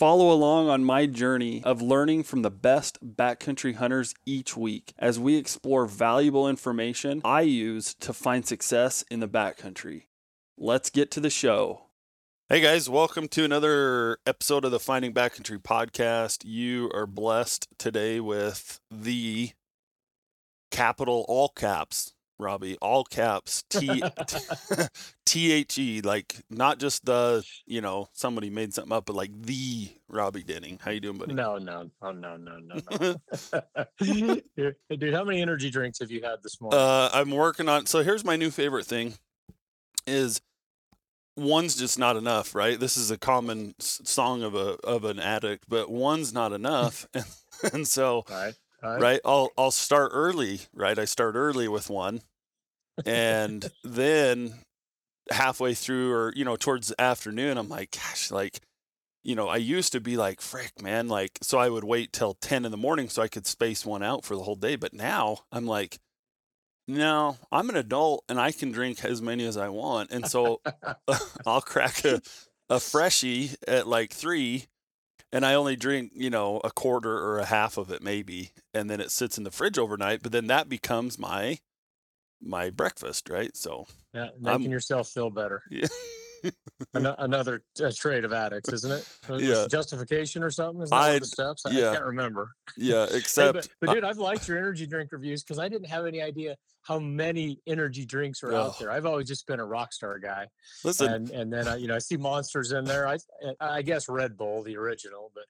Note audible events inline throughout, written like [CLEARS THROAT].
Follow along on my journey of learning from the best backcountry hunters each week as we explore valuable information I use to find success in the backcountry. Let's get to the show. Hey guys, welcome to another episode of the Finding Backcountry Podcast. You are blessed today with the capital all caps Robby, all caps, T [LAUGHS] T H E, like not just the, you know, somebody made something up, but like the Robby Denning. How you doing, buddy? No, no, oh no, no, no, no. [LAUGHS] [LAUGHS] Dude, how many energy drinks have you had this morning? Uh, I'm working on. So here's my new favorite thing: is one's just not enough, right? This is a common song of a of an addict, but one's not enough, and, and so. Right. Right. right. I'll I'll start early, right? I start early with one, and then halfway through or you know towards the afternoon i'm like gosh like you know i used to be like frick man like so i would wait till 10 in the morning so i could space one out for the whole day but now i'm like no i'm an adult and i can drink as many as i want and so [LAUGHS] i'll crack a, a freshie at like three and i only drink you know a quarter or a half of it maybe and then it sits in the fridge overnight but then that becomes my my breakfast, right? So yeah, making I'm, yourself feel better. Yeah. [LAUGHS] An- another uh, trait of addicts, isn't it? yeah. Justification or something? Is that I, the steps? I, yeah. I can't remember. Yeah, except. [LAUGHS] hey, but, but, dude, I've liked your energy drink reviews because I didn't have any idea how many energy drinks are oh. out there. I've always just been a Rockstar guy. Listen, and and then I, you know I see monsters in there. I I guess Red Bull, the original, but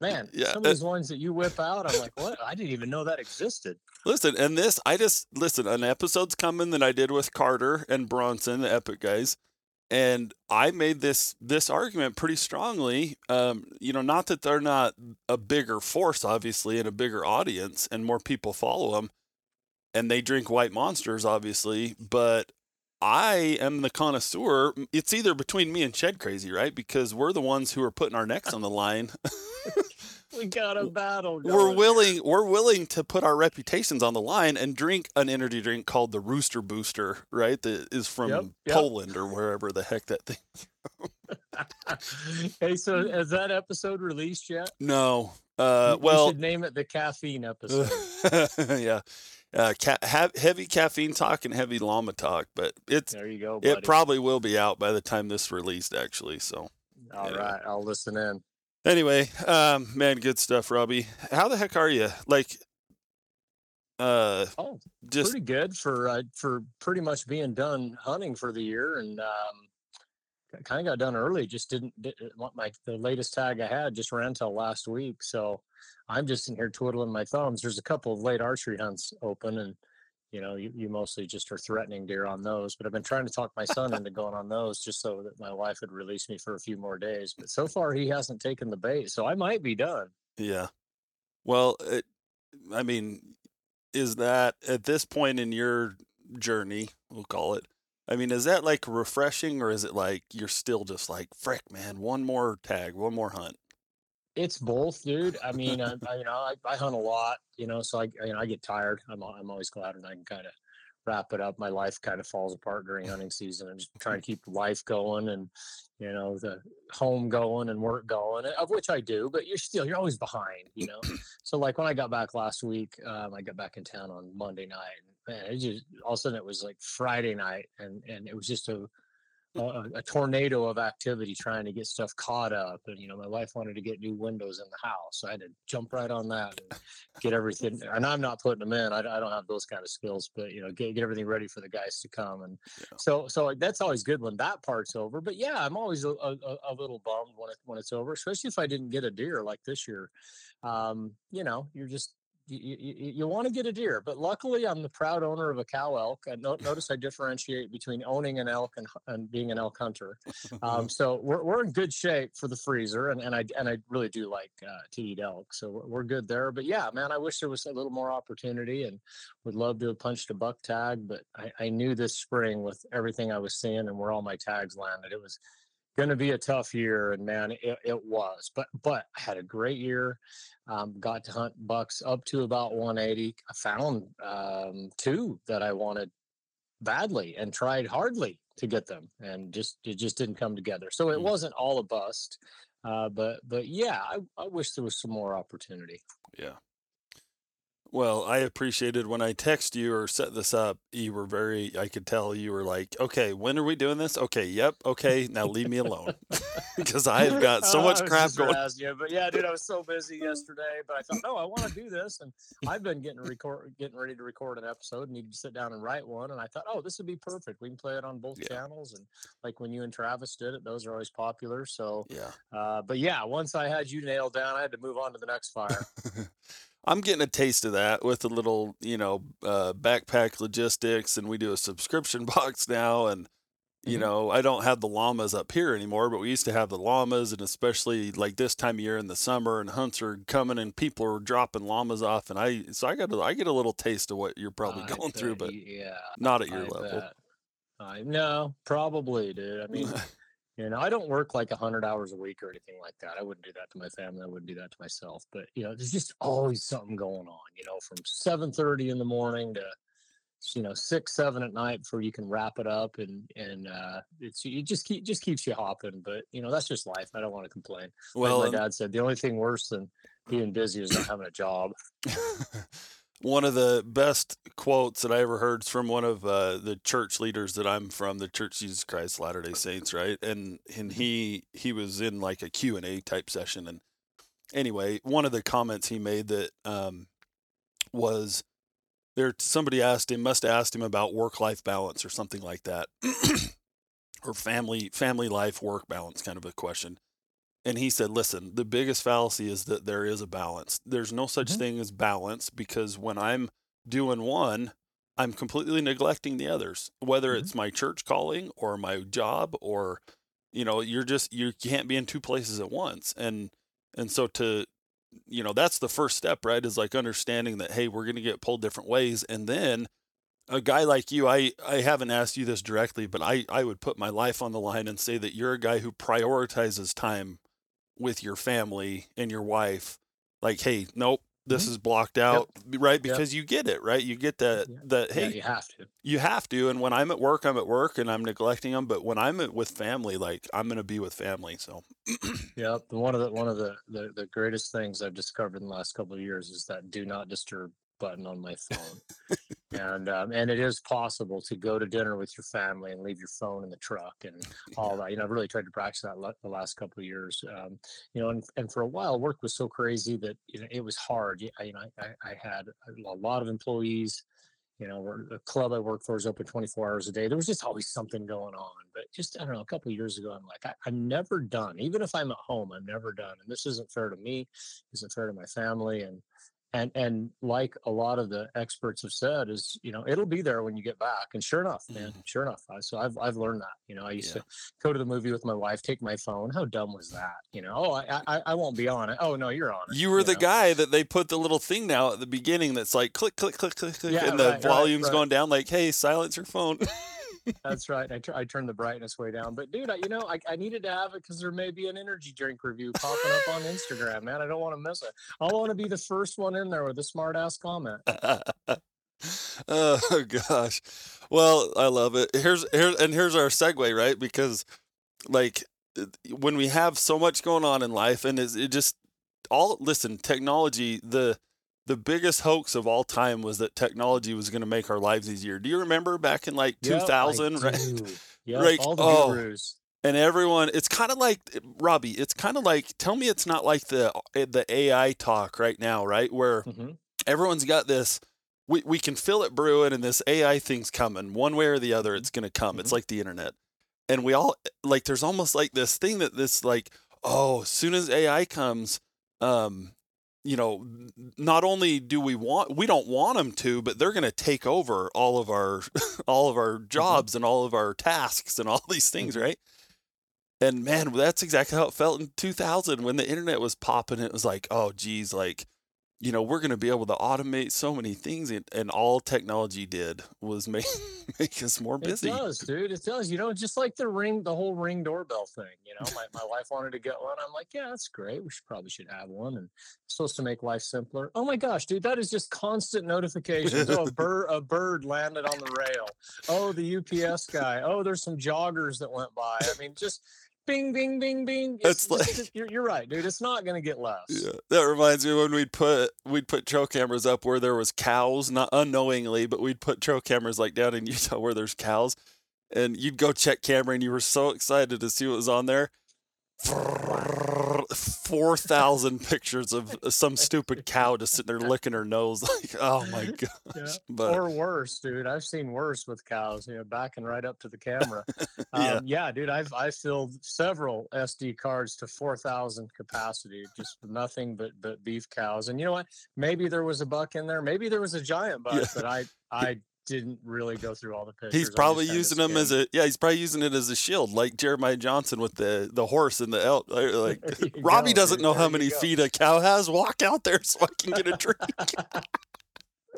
man, yeah, some of these ones that you whip out, I'm like, what? I didn't even know that existed. Listen, and this, I just listen. An episode's coming that I did with Carter and Bronson, the Epic guys, and I made this this argument pretty strongly. Um, you know, not that they're not a bigger force, obviously, and a bigger audience, and more people follow them, and they drink white monsters, obviously, but I am the connoisseur. It's either between me and Shed Crazy, right? Because we're the ones who are putting our necks on the line. [LAUGHS] we got a battle. Going. We're willing. We're willing to put our reputations on the line and drink an energy drink called the Rooster Booster, right? That is from yep, yep. Poland or wherever the heck that thing. [LAUGHS] [LAUGHS] hey, so has that episode released yet? No. Uh, well, should name it the caffeine episode. [LAUGHS] yeah uh, ca- ha- heavy caffeine talk and heavy llama talk, but it's there you go. Buddy. It probably will be out by the time this released, actually. So, all anyway. right, I'll listen in. Anyway, um, man, good stuff, Robby. How the heck are you? Like, uh, oh, just pretty good for uh, for pretty much being done hunting for the year, and um, kind of got done early. Just didn't, didn't my the latest tag I had just ran till last week, so I'm just in here twiddling my thumbs. There's a couple of late archery hunts open, and you know, you, you mostly just are threatening deer on those. But I've been trying to talk my son into going on those just so that my wife would release me for a few more days. But so far, he hasn't taken the bait, so I might be done. Yeah. Well, it, I mean, is that at this point in your journey, we'll call it, I mean, is that like refreshing or is it like you're still just like, frick, man, one more tag, one more hunt? It's both, dude. I mean, I, I, you know, I, I, hunt a lot, you know, so I, you know, I get tired. I'm, I'm always glad when I can kind of wrap it up. My life kind of falls apart during hunting season. I'm just trying to keep life going and, you know, the home going and work going, of which I do, but you're still, you're always behind, you know? so like when I got back last week, um, I got back in town on Monday night and man, it just, all of a sudden it was like Friday night and, and it was just a, a, a, tornado of activity trying to get stuff caught up. And, you know, my wife wanted to get new windows in the house. So I had to jump right on that and get everything. [LAUGHS] And I'm not putting them in. I, I don't have those kind of skills, but, you know, get, get everything ready for the guys to come. And yeah. so, so that's always good when that part's over. But yeah, I'm always a, a, a, little bummed when it, when it's over, especially if I didn't get a deer like this year. Um, you know, you're just, you, you, you want to get a deer, but luckily I'm the proud owner of a cow elk. And no, notice I differentiate between owning an elk and, and being an elk hunter. Um, [LAUGHS] so we're, we're in good shape for the freezer, and, and I and I really do like uh, to eat elk, so we're, we're good there. But yeah, man, I wish there was a little more opportunity, and would love to have punched a buck tag. But I, I knew this spring with everything I was seeing and where all my tags landed, it was going to be a tough year and man it, it was but but i had a great year um, got to hunt bucks up to about 180 i found um, two that i wanted badly and tried hardly to get them and just it just didn't come together so it Mm. wasn't all a bust uh, but but yeah I, I wish there was some more opportunity Yeah. Well, I appreciated when I text you or set this up. You were very, I could tell you were like, okay, when are we doing this? Okay, yep, okay, now leave me alone. [LAUGHS] because I've got so Oh, much I crap going. razzing you, but yeah, dude, I was so busy [LAUGHS] yesterday. But I thought, no, I want to do this, and I've been getting record, getting ready to record an episode. Needed to sit down and write one, and I thought, oh, this would be perfect. We can play it on both Yeah. channels, and like when you and Travis did it, those are always popular. So, Yeah. uh, but yeah, once I had you nailed down, I had to move on to the next fire. [LAUGHS] I'm getting a taste of that with a little, you know, uh, backpack logistics, and we do a subscription [LAUGHS] box now. And, you Mhm. know, I don't have the llamas up here anymore, but we used to have the llamas, and especially like this time of year in the summer, and hunts are coming, and people are dropping llamas off, and I, so I got, a, I get a little taste of what you're probably I going through, but yeah, not at your I level. bet. I know, probably, dude. I mean, [LAUGHS] [LAUGHS] you know, I don't work like a hundred hours a week or anything like that. I wouldn't do that to my family. I wouldn't do that to myself. But you know, there's just always something going on. You know, from seven thirty in the morning to you know six seven at night before you can wrap it up and and uh it's it just keep just keeps you hopping but you know that's just life i don't want to complain well, like my dad said the only thing worse than being busy is not having a job [LAUGHS] [LAUGHS] one of the best quotes that I ever heard is from one of uh, the church leaders that I'm from, the Church Jesus Christ Latter Day Saints, right? And and he he was in like a Q and A type session, and anyway, one of the comments he made that um, was there. Somebody asked him, must have asked him about work life balance or something like that, [CLEARS THROAT] or family family life work balance, kind of a question. And he said, listen, the biggest fallacy is that there is a balance. There's no such Mhm. thing as balance because when I'm doing one, I'm completely neglecting the others, whether Mhm. it's my church calling or my job or, you know, you're just, you can't be in two places at once. And, and so to, you know, that's the first step, right? Is like understanding that, hey, we're going to get pulled different ways. And then a guy like you, I, I haven't asked you this directly, but I, I would put my life on the line and say that you're a guy who prioritizes time with your family and your wife. Like, hey, nope, this Mhm. is blocked out, right? Yep. Because you get it, right? You get that, Yeah. that, yeah hey, you have to you have to. And when I'm at work, I'm at work and I'm neglecting them. But when I'm with family, like I'm going to be with family. So, yeah One of the one of the, the the greatest things I've discovered in the last couple of years is that do not disturb button on my phone. and um, and it is possible to go to dinner with your family and leave your phone in the truck and [LAUGHS] all that. You know, I've really tried to practice that le- the last couple of years. Um, you know, and, and for a while, work was so crazy that you know it was hard. Y- I, you know, I, I had a lot of employees. You know, the club I work for is open 24 hours a day. There was just always something going on. But just, I don't know, a couple of years ago, I'm like, I, I'm never done. Even if I'm at home, I'm never done. And this isn't fair to me, isn't fair to my family. And, and, and like a lot of the experts have said is, you know, it'll be there when you get back. And sure enough, man, Mhm. sure enough. I, so I've, I've learned that, you know, I used Yeah. to go to the movie with my wife, take my phone. How dumb was that? You know, oh, I, I, I won't be on it. Oh no, you're on it. you were the know? guy that they put the little thing now at the beginning that's like click, click, click, click, click, Yeah, and the right, right, volume's right. going down. Like, hey, silence your phone. [LAUGHS] That's right. I, I turned the brightness way down. But dude, I, you know, I, I needed to have it because there may be an energy drink review popping up on Instagram, man. I don't want to miss it. I want to be the first one in there with a smart ass comment. [LAUGHS] oh gosh. Well, I love it. Here's here and here's our segue, right? Because like when we have so much going on in life and it just all listen, technology, the the biggest hoax of all time was that technology was going to make our lives easier. Do you remember back in like Yep, 2000, right? Yep, Like, all the oh, gurus. and everyone it's kind of like robby it's kind of like tell me it's not like the the ai talk right now right where hmm everyone's got this we, we can feel it brewing and this ai thing's coming one way or the other it's going to come it's Mhm. like the internet and we all like there's almost like this thing that this like oh as soon as ai comes um you know, not only do we want we don't want them to, but they're going to take over all of our [LAUGHS] all of our mm-hmm. jobs and all of our tasks and all [LAUGHS] these things, mm-hmm. right? And man, that's exactly how it felt in 2000 when the internet was popping. It was like, oh, geez, like you know, we're going to be able to automate so many things, and, and all technology did was make [LAUGHS] [LAUGHS] make us more busy. It does, dude. It does. You know, just like the ring, the whole ring doorbell thing. You know, my, my wife wanted to get one. I'm like, yeah, that's great. We should probably should have one, and it's supposed to make life simpler. Oh my gosh, dude, that is just constant notifications. oh, a [LAUGHS] bird, a bird landed on the rail. Oh, the UPS guy. Oh, there's some joggers that went by. I mean, just bing, bing, bing, bing. It's, it's like you're, you're right, dude. It's not going to get [LAUGHS] less. Yeah, that reminds me when we'd put we'd put trail cameras up where there was cows, not unknowingly, but we'd put trail cameras like down in Utah where there's cows, and you'd go check camera, and you were so excited to see what was on there. 4,000 pictures of some stupid cow just sitting there licking her nose. [LAUGHS] Like, oh my [LAUGHS] gosh. Yeah. But, or worse, dude. I've seen worse with cows, you know, backing right up to the camera. [LAUGHS] Um, yeah. yeah, dude. I've, I filled several SD cards to 4,000 capacity, just nothing but, but beef cows. And you know what? Maybe there was a buck in there. Maybe there was a giant buck, yeah. but I, I didn't really go through all the pictures. He's probably using them as a yeah. He's probably using it as a shield, like Jeremiah Johnson with the the horse and the elk. Like [LAUGHS] Robby go, doesn't know how many feet a cow has. Walk out there so I can get a drink. [LAUGHS] [LAUGHS]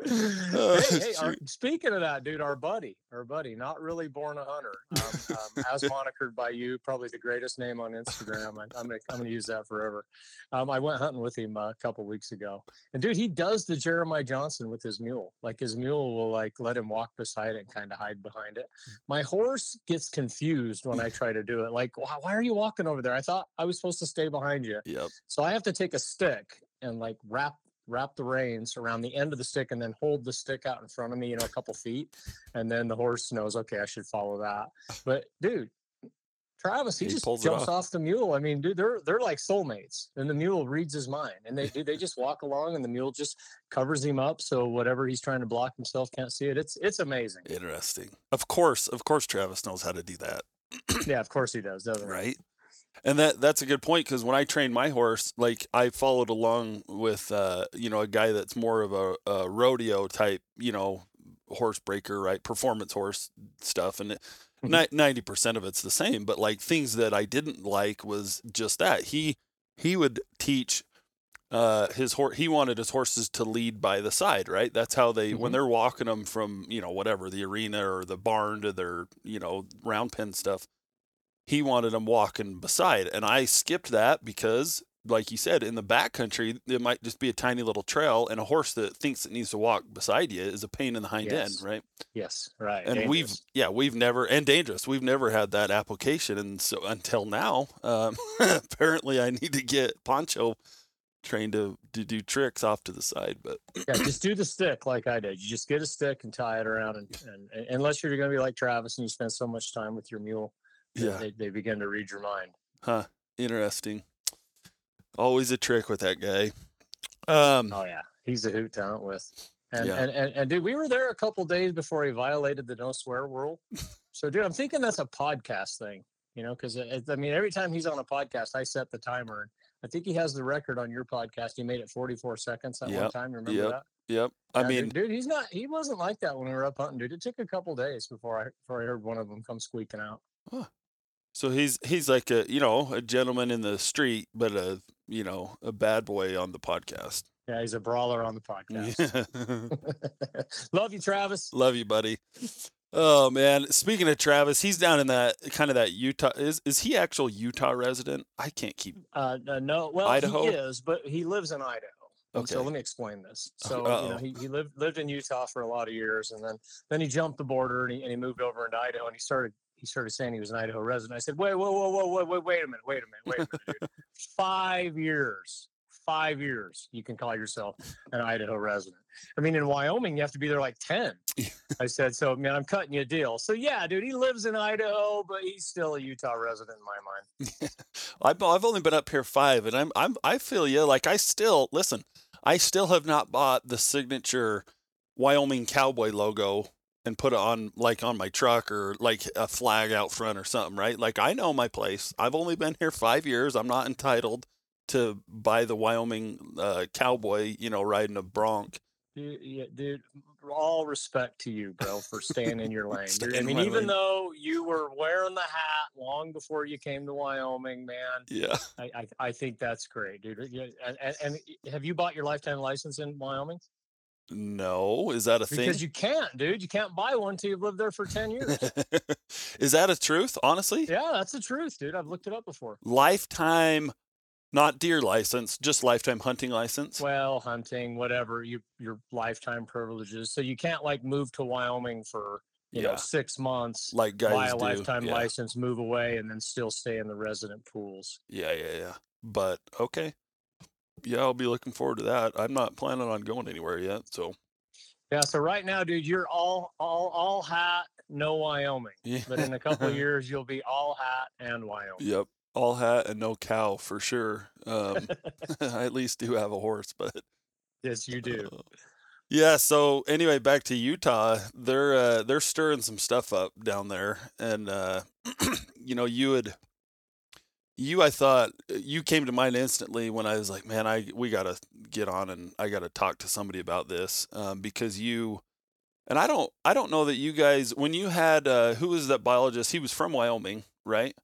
[LAUGHS] [LAUGHS] hey, hey our, speaking of that, dude, our buddy, our buddy, not really born a hunter, um, um, as monikered by you, probably the greatest name on Instagram. I, am gonna I'm gonna use that forever. Um, I went hunting with him a couple weeks ago, and dude, he does the Jeremiah Johnson with his mule. Like his mule will like let him walk beside it and kind of hide behind it. My horse gets confused when I try to do it. Like, why, why are you walking over there? I thought I was supposed to stay behind you. Yep. So I have to take a stick and like wrap wrap the reins around the end of the stick and then hold the stick out in front of me, you know, a couple feet. And then the horse knows, okay, I should follow that. But dude, Travis, he, he just jumps off. off. the mule. I mean, dude, they're they're like soulmates, and the mule reads his mind, and they they just walk along, and the mule just covers him up, so whatever he's trying to block himself can't see it. It's it's amazing. Interesting. Of course, of course, Travis knows how to do that. yeah, [CLEARS THROAT] of course he does, doesn't right? And that that's a good point because when I trained my horse, like I followed along with uh, you know a guy that's more of a, a rodeo type, you know, horse breaker, right? Performance horse stuff, and mm-hmm. ninety percent of it's the same. But like things that I didn't like was just that he he would teach uh, his horse. He wanted his horses to lead by the side, right? That's how they mm-hmm. when they're walking them from you know whatever the arena or the barn to their you know round pen stuff he wanted him walking beside. And I skipped that because, like you said, in the backcountry, it might just be a tiny little trail, and a horse that thinks it needs to walk beside you is a pain in the hind yes. end, right? Yes, right. And dangerous. we've, yeah, we've never, and dangerous. We've never had that application. And so until now, um, [LAUGHS] apparently I need to get Poncho trained to, to do tricks off to the side but yeah [CLEARS THROAT] just do the stick like i did you just get a stick and tie it around and, and, and unless you're going to be like travis and you spend so much time with your mule yeah. they, they begin to read your mind. Huh. Interesting. Always a trick with that guy. Um, oh yeah, he's a hoot talent with. And, yeah. and, and and dude, we were there a couple days before he violated the no swear rule. So dude, I'm thinking that's a podcast thing, you know, because I mean, every time he's on a podcast, I set the timer. I think he has the record on your podcast. He made it 44 seconds that yep. one time. Remember yep. that? Yep. I yeah, mean, dude, dude, he's not. He wasn't like that when we were up hunting, dude. It took a couple days before I before I heard one of them come squeaking out. Huh. So he's he's like a you know a gentleman in the street, but a you know a bad boy on the podcast. Yeah, he's a brawler on the podcast. [LAUGHS] Love you, Travis. Love you, buddy. Oh man, speaking of Travis, he's down in that kind of that Utah. Is is he actual Utah resident? I can't keep. Uh, no, well, Idaho? he is, but he lives in Idaho. Okay. So let me explain this. So Uh-oh. you know, he, he lived lived in Utah for a lot of years, and then then he jumped the border and he, and he moved over into Idaho, and he started he started saying he was an Idaho resident. I said, wait, whoa, whoa, whoa, whoa, wait, wait a minute, wait a minute, wait a minute, dude. Five years, five years, you can call yourself an Idaho resident. I mean, in Wyoming, you have to be there like 10. [LAUGHS] I said, so, man, I'm cutting you a deal. So, yeah, dude, he lives in Idaho, but he's still a Utah resident in my mind. [LAUGHS] I've, I've only been up here five, and I'm, I'm, I feel you. Like, I still, listen, I still have not bought the signature Wyoming cowboy logo and put it on like on my truck or like a flag out front or something, right? Like I know my place. I've only been here five years. I'm not entitled to buy the Wyoming uh, cowboy, you know, riding a bronc. Dude, yeah, dude, all respect to you, bro, for staying in your [LAUGHS] lane. I mean, even lane. though you were wearing the hat long before you came to Wyoming, man, Yeah. I, I, I think that's great, dude. And, and have you bought your lifetime license in Wyoming? No, is that a thing? Because you can't, dude. You can't buy one till you've lived there for 10 [LAUGHS] years. is that a truth? Honestly, yeah, that's the truth, dude. I've looked it up before. lifetime, not deer license, just lifetime hunting license. Well, hunting, whatever, you your lifetime privileges. So you can't like move to Wyoming for, you Yeah. know, six months, like buy a do. lifetime yeah. license, move away, and then still stay in the resident pools. Yeah, yeah, yeah. But okay. Yeah, I'll be looking forward to that. I'm not planning on going anywhere yet, so Yeah, so right now, dude, you're all all all hat, no Wyoming. yeah. But in a couple of [LAUGHS] years, you'll be all hat and Wyoming. Yep. All hat and no cow for sure. Um, [LAUGHS] I at least do have a horse, but Yes, you do. uh, [LAUGHS] yeah. So anyway, back to Utah. They're uh, they're stirring some stuff up down there, and uh, [CLEARS THROAT] you know, you had you. I thought you came to mind instantly when I was like, man, I we gotta get on and I gotta talk to somebody about this um, because you. And I don't, I don't know that you guys, when you had, uh, who was that biologist? He was from Wyoming, right?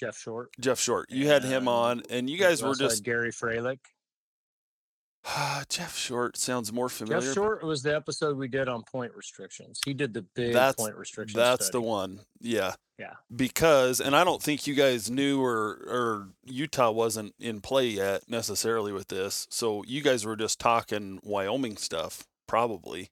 Jeff Short. Jeff Short. You had him on, and you guys were just Gary Freilich. [SIGHS] Jeff Short sounds more familiar. Jeff Short was the episode we did on point restrictions. He did the big That's- point restrictions. That's the one. Yeah. Yeah. Because, and I don't think you guys knew or or Utah wasn't in play yet necessarily with this. So you guys were just talking Wyoming stuff, probably.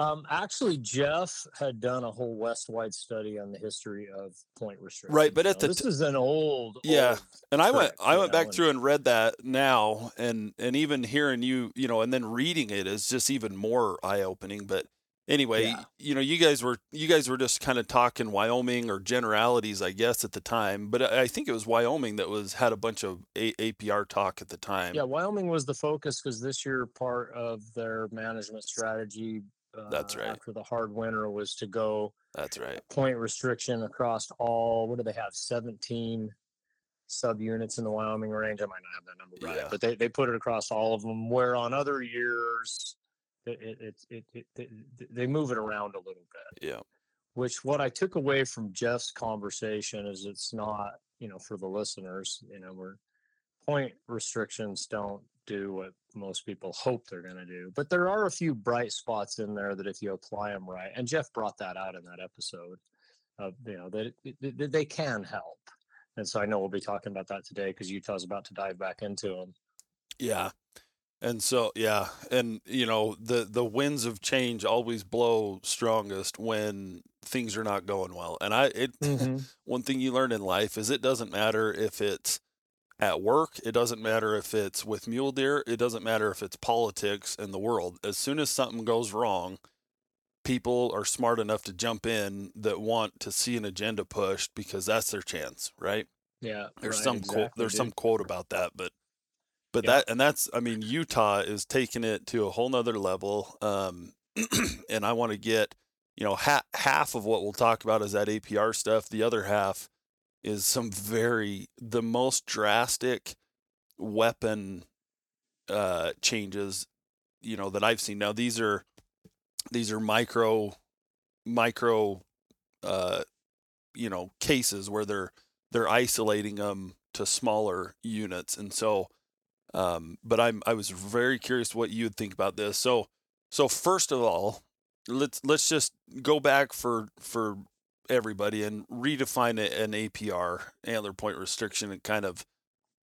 Um, actually, Jeff had done a whole West-wide study on the history of point restrictions. Right, but at Now, the this t- is an old, Yeah, old And I went I went back and- through and read that now and and even hearing you, you know, and then reading it is just even more eye-opening, but anyway, Yeah. you know, you guys were you guys were just kind of talking Wyoming or generalities, I guess, at the time. But I I think it was Wyoming that was had a bunch of a- APR talk at the time. Yeah, Wyoming was the focus because this year part of their management strategy. Uh, That's right. After the hard winter was to go That's right. point restriction across all. What do they have? Seventeen subunits in the Wyoming range. I might not have that number right, Yeah. but they, they put it across all of them. Where on other years, it, it, it, it they move it around a little bit. Yeah. which what I took away from Jeff's conversation is it's not, you know, for the listeners, you know, we're point restrictions don't do what most people hope they're going to do. But there are a few bright spots in there that if you apply them right, and Jeff brought that out in that episode of, you know, that, that they can help. And so I know we'll be talking about that today because Utah's about to dive back into them. Yeah. And so yeah, and you know, the the winds of change always blow strongest when things are not going well. And I it [LAUGHS] mm-hmm. one thing you learn in life is it doesn't matter if it's at work, it doesn't matter if it's with mule deer, it doesn't matter if it's politics in the world. As soon as something goes wrong, people are smart enough to jump in that want to see an agenda pushed because that's their chance, right? Yeah. There's right, some quote there's dude. some quote about that, but but Yeah. that and that's I mean Utah is taking it to a whole nother level. Um [CLEARS THROAT] and I want to get, you know, ha- half of what we'll talk about is that APR stuff. The other half is some very the most drastic weapon uh changes, you know, that I've seen. Now these are these are micro micro uh you know cases where they're they're isolating them to smaller units and so um but i'm i was very curious what you would think about this so so first of all let's let's just go back for for everybody and redefine a, an apr antler point restriction and kind of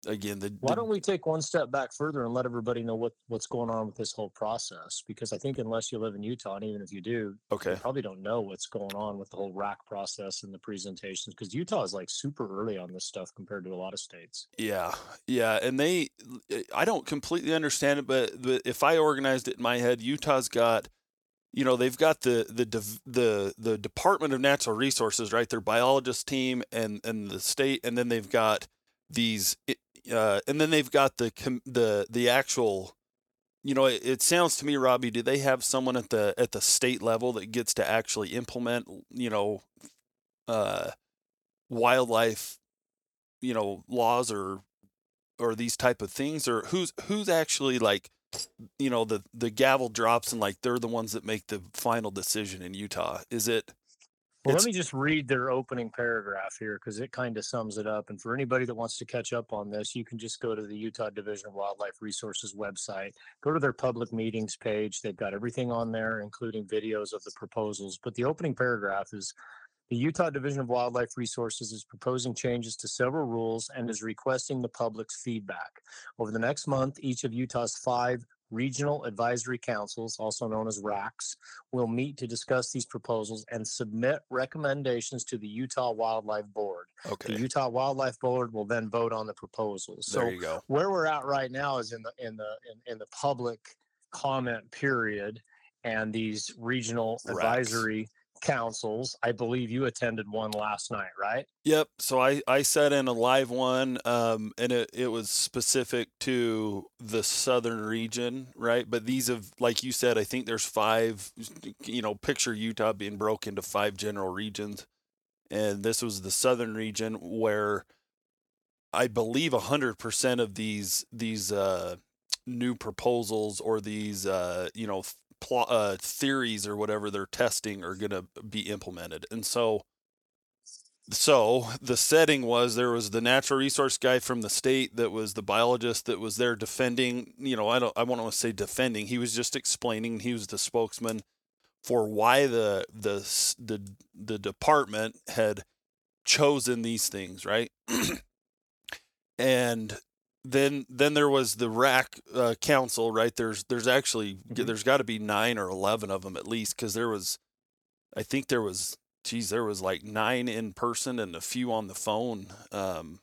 again the, Why don't we take one step back further and let everybody know what, what's going on with this whole process? Because I think unless you live in Utah, and even if you do, okay you probably don't know what's going on with the whole RAC process and the presentations. Because Utah is like super early on this stuff compared to a lot of states. Yeah, yeah, and they, eh, I don't completely understand it, but, but if I organized it in my head, Utah's got, you know, they've got the the the the Department of Natural Resources, right? Their biologist team and and the state, and then they've got these, uh, and then they've got the the the actual. You know, it, it sounds to me, Robby. Do they have someone at the at the state level that gets to actually implement, you know, uh, wildlife, you know, laws or or these type of things, or who's who's actually like, you know, the the gavel drops and like they're the ones that make the final decision in Utah? Is it? Well, let me just read their opening paragraph here because it kind of sums it up. And for anybody that wants to catch up on this, you can just go to the Utah Division of Wildlife Resources website, go to their public meetings page. They've got everything on there, including videos of the proposals. But the opening paragraph is the Utah Division of Wildlife Resources is proposing changes to several rules and is requesting the public's feedback. Over the next month, each of Utah's five regional advisory councils, also known as RACs, will meet to discuss these proposals and submit recommendations to the Utah Wildlife Board. Okay. The Utah Wildlife Board will then vote on the proposals. there So you go. where we're at right now is in the in the in, in the public comment period and these regional RACs. advisory councils. I believe you attended one last night, right? Yep. So I I set in a live one, um, and it it was specific to the southern region, right? But these have, like you said, I think there's five. You know, picture Utah being broke into five general regions, and this was the southern region where I believe a hundred percent of these these uh, new proposals or these uh, you know pl- uh, theories or whatever they're testing are going to be implemented, and so so the setting was there was the natural resource guy from the state that was the biologist that was there defending you know i don't i want to say defending he was just explaining he was the spokesman for why the the the the department had chosen these things right? [CLEARS THROAT] And then then there was the RAC uh, council right there's there's actually Mhm. there's got to be 9 or 11 of them at least cuz there was i think there was geez, there was like nine in person and a few on the phone. Um,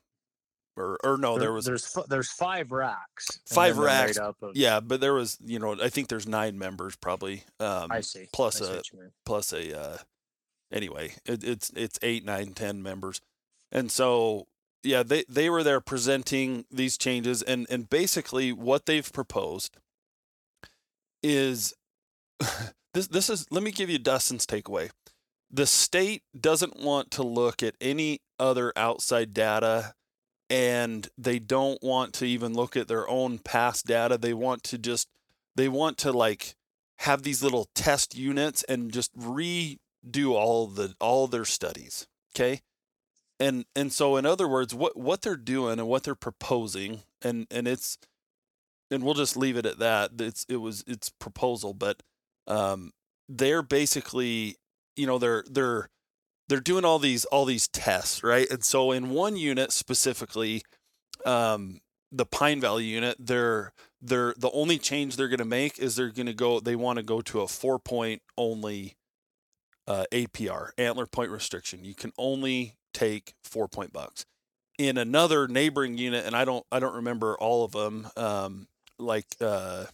or, or no, there was, there's there's five RACs. Five RACs, of, yeah, but there was, you know, I think there's nine members probably. Um, I see. plus I see a- what you mean. plus a, uh, anyway, it, it's, it's eight, nine, ten members. And so, yeah, they, they were there presenting these changes and, and basically what they've proposed is [LAUGHS] this, this is, let me give you Dustin's takeaway. The state doesn't want to look at any other outside data and they don't want to even look at their own past data. They want to just, they want to like have these little test units and just redo all the, all their studies. Okay. And, and so in other words, what, what they're doing and what they're proposing and, and it's, and we'll just leave it at that. It's, it was, it's proposal, but, um, they're basically you know they're they're they're doing all these all these tests right and so in one unit specifically um the pine valley unit they're they're the only change they're going to make is they're going to go they want to go to a four point only uh, apr antler point restriction you can only take four point bucks in another neighboring unit and i don't i don't remember all of them um like uh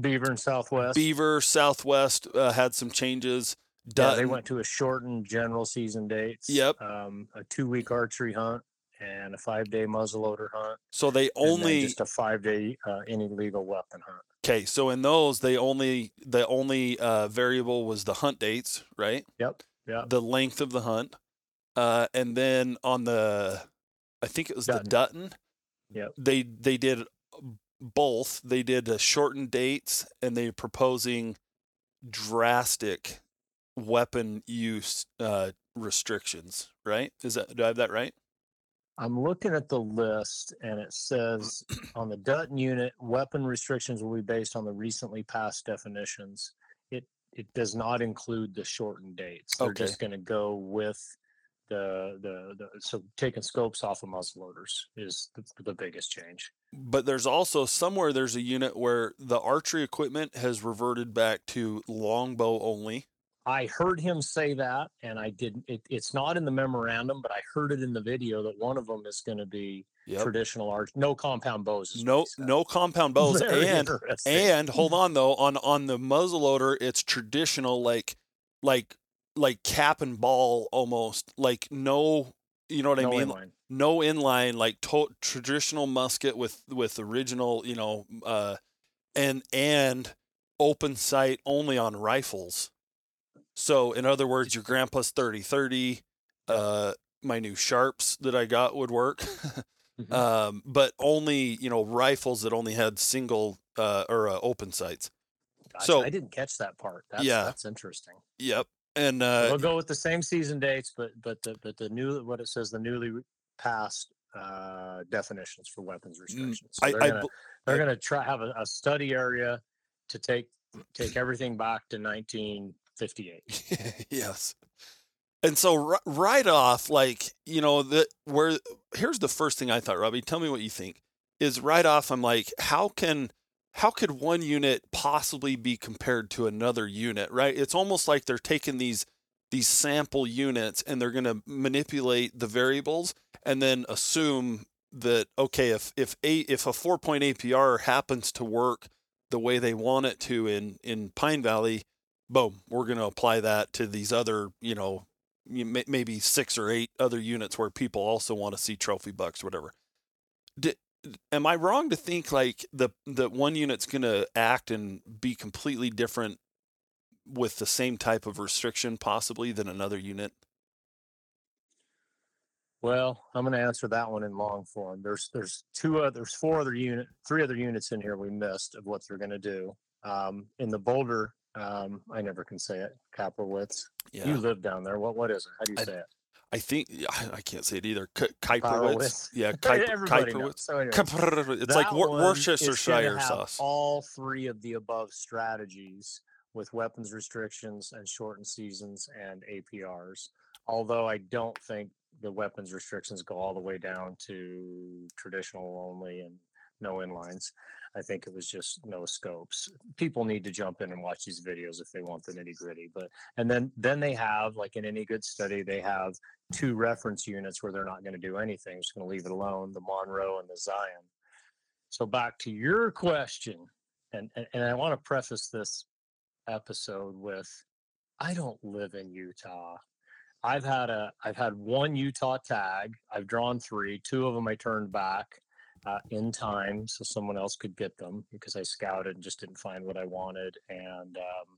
Beaver and Southwest. beaver southwest uh, had some changes Yeah, they went to a shortened general season dates. Yep. Um, a two week archery hunt and a five day muzzleloader hunt. So they only just a five day uh, any legal weapon hunt. okay. So in those, they only the only uh, variable was the hunt dates, right? Yep. Yeah. The length of the hunt, uh, and then on the, I think it was the Dutton. Yep. They they did both. They did shortened dates, and they proposing drastic weapon use uh, restrictions. Right? Is that do I have that right? I'm looking at the list and it says on the Dutton unit, weapon restrictions will be based on the recently passed definitions. It it does not include the shortened dates. They're Okay. just going to go with the, the the so taking scopes off of muzzleloaders is the, the biggest change. but there's also somewhere there's a unit where the archery equipment has reverted back to longbow only. I heard him say that, and I didn't. It, it's not in the memorandum, but I heard it in the video that one of them is going to be Yep. traditional arch, no compound bows. No no compound bows [LAUGHS] Very and and hold [LAUGHS] on though on on the muzzleloader it's traditional like like like cap and ball almost like no you know what no I mean inline. no inline like to- traditional musket with with original you know uh and and open sight only on rifles so in other words your grandpa's 30 30 uh my new sharps that i got would work [LAUGHS] Mhm. um, but only you know rifles that only had single uh, or uh, open sights. Gotcha. so- I didn't catch that part. That's, Yeah. that's interesting. Yep, and uh, we'll go with the same season dates, but but the but the new what it says the newly passed uh, definitions for weapons restrictions. So Mm, they're I gonna b- they're gonna try have a, a study area to take take [CLEARS THROAT] everything back to 1958. [LAUGHS] yes. And so ri- right off, like you know, the where here's the first thing I thought, Robby. Tell me what you think. Is right off, I'm like, how can how could one unit possibly be compared to another unit? Right? It's almost like they're taking these these sample units and they're going to manipulate the variables and then assume that okay, if if a if a four point APR happens to work the way they want it to in in Pine Valley, boom, we're going to apply that to these other, you know, maybe six or eight other units where people also want to see trophy bucks, whatever. Am I wrong to think like the the one unit's going to act and be completely different with the same type of restriction possibly than another unit? Well, I'm going to answer that one in long form. There's there's two other there's four other unit three other units in here we missed of what they're going to do. Um, in the Boulder, um, I never can say it. Kaplowitz. Yeah. You live down there. What what is it? How do you I- say it? I think I can't say it either. K- Kaiparowits. Yeah, [LAUGHS] Kuiper, Kaiparowits. So anyways, It's like Wor- one is gonna Worcestershire sauce. All three of the above strategies with weapons restrictions and shortened seasons and APRs. Although I don't think the weapons restrictions go all the way down to traditional only and no inlines. I think it was just no scopes. People need to jump in and watch these videos if they want the nitty gritty. But and then then they have like in any good study they have two reference units where they're not going to do anything. Just going to leave it alone. The Monroe and the Zion. So back to your question, and and, and I want to preface this episode with, I don't live in Utah. I've had a I've had one Utah tag. I've drawn three. Two of them I turned back uh, in time so someone else could get them because I scouted and just didn't find what I wanted and um,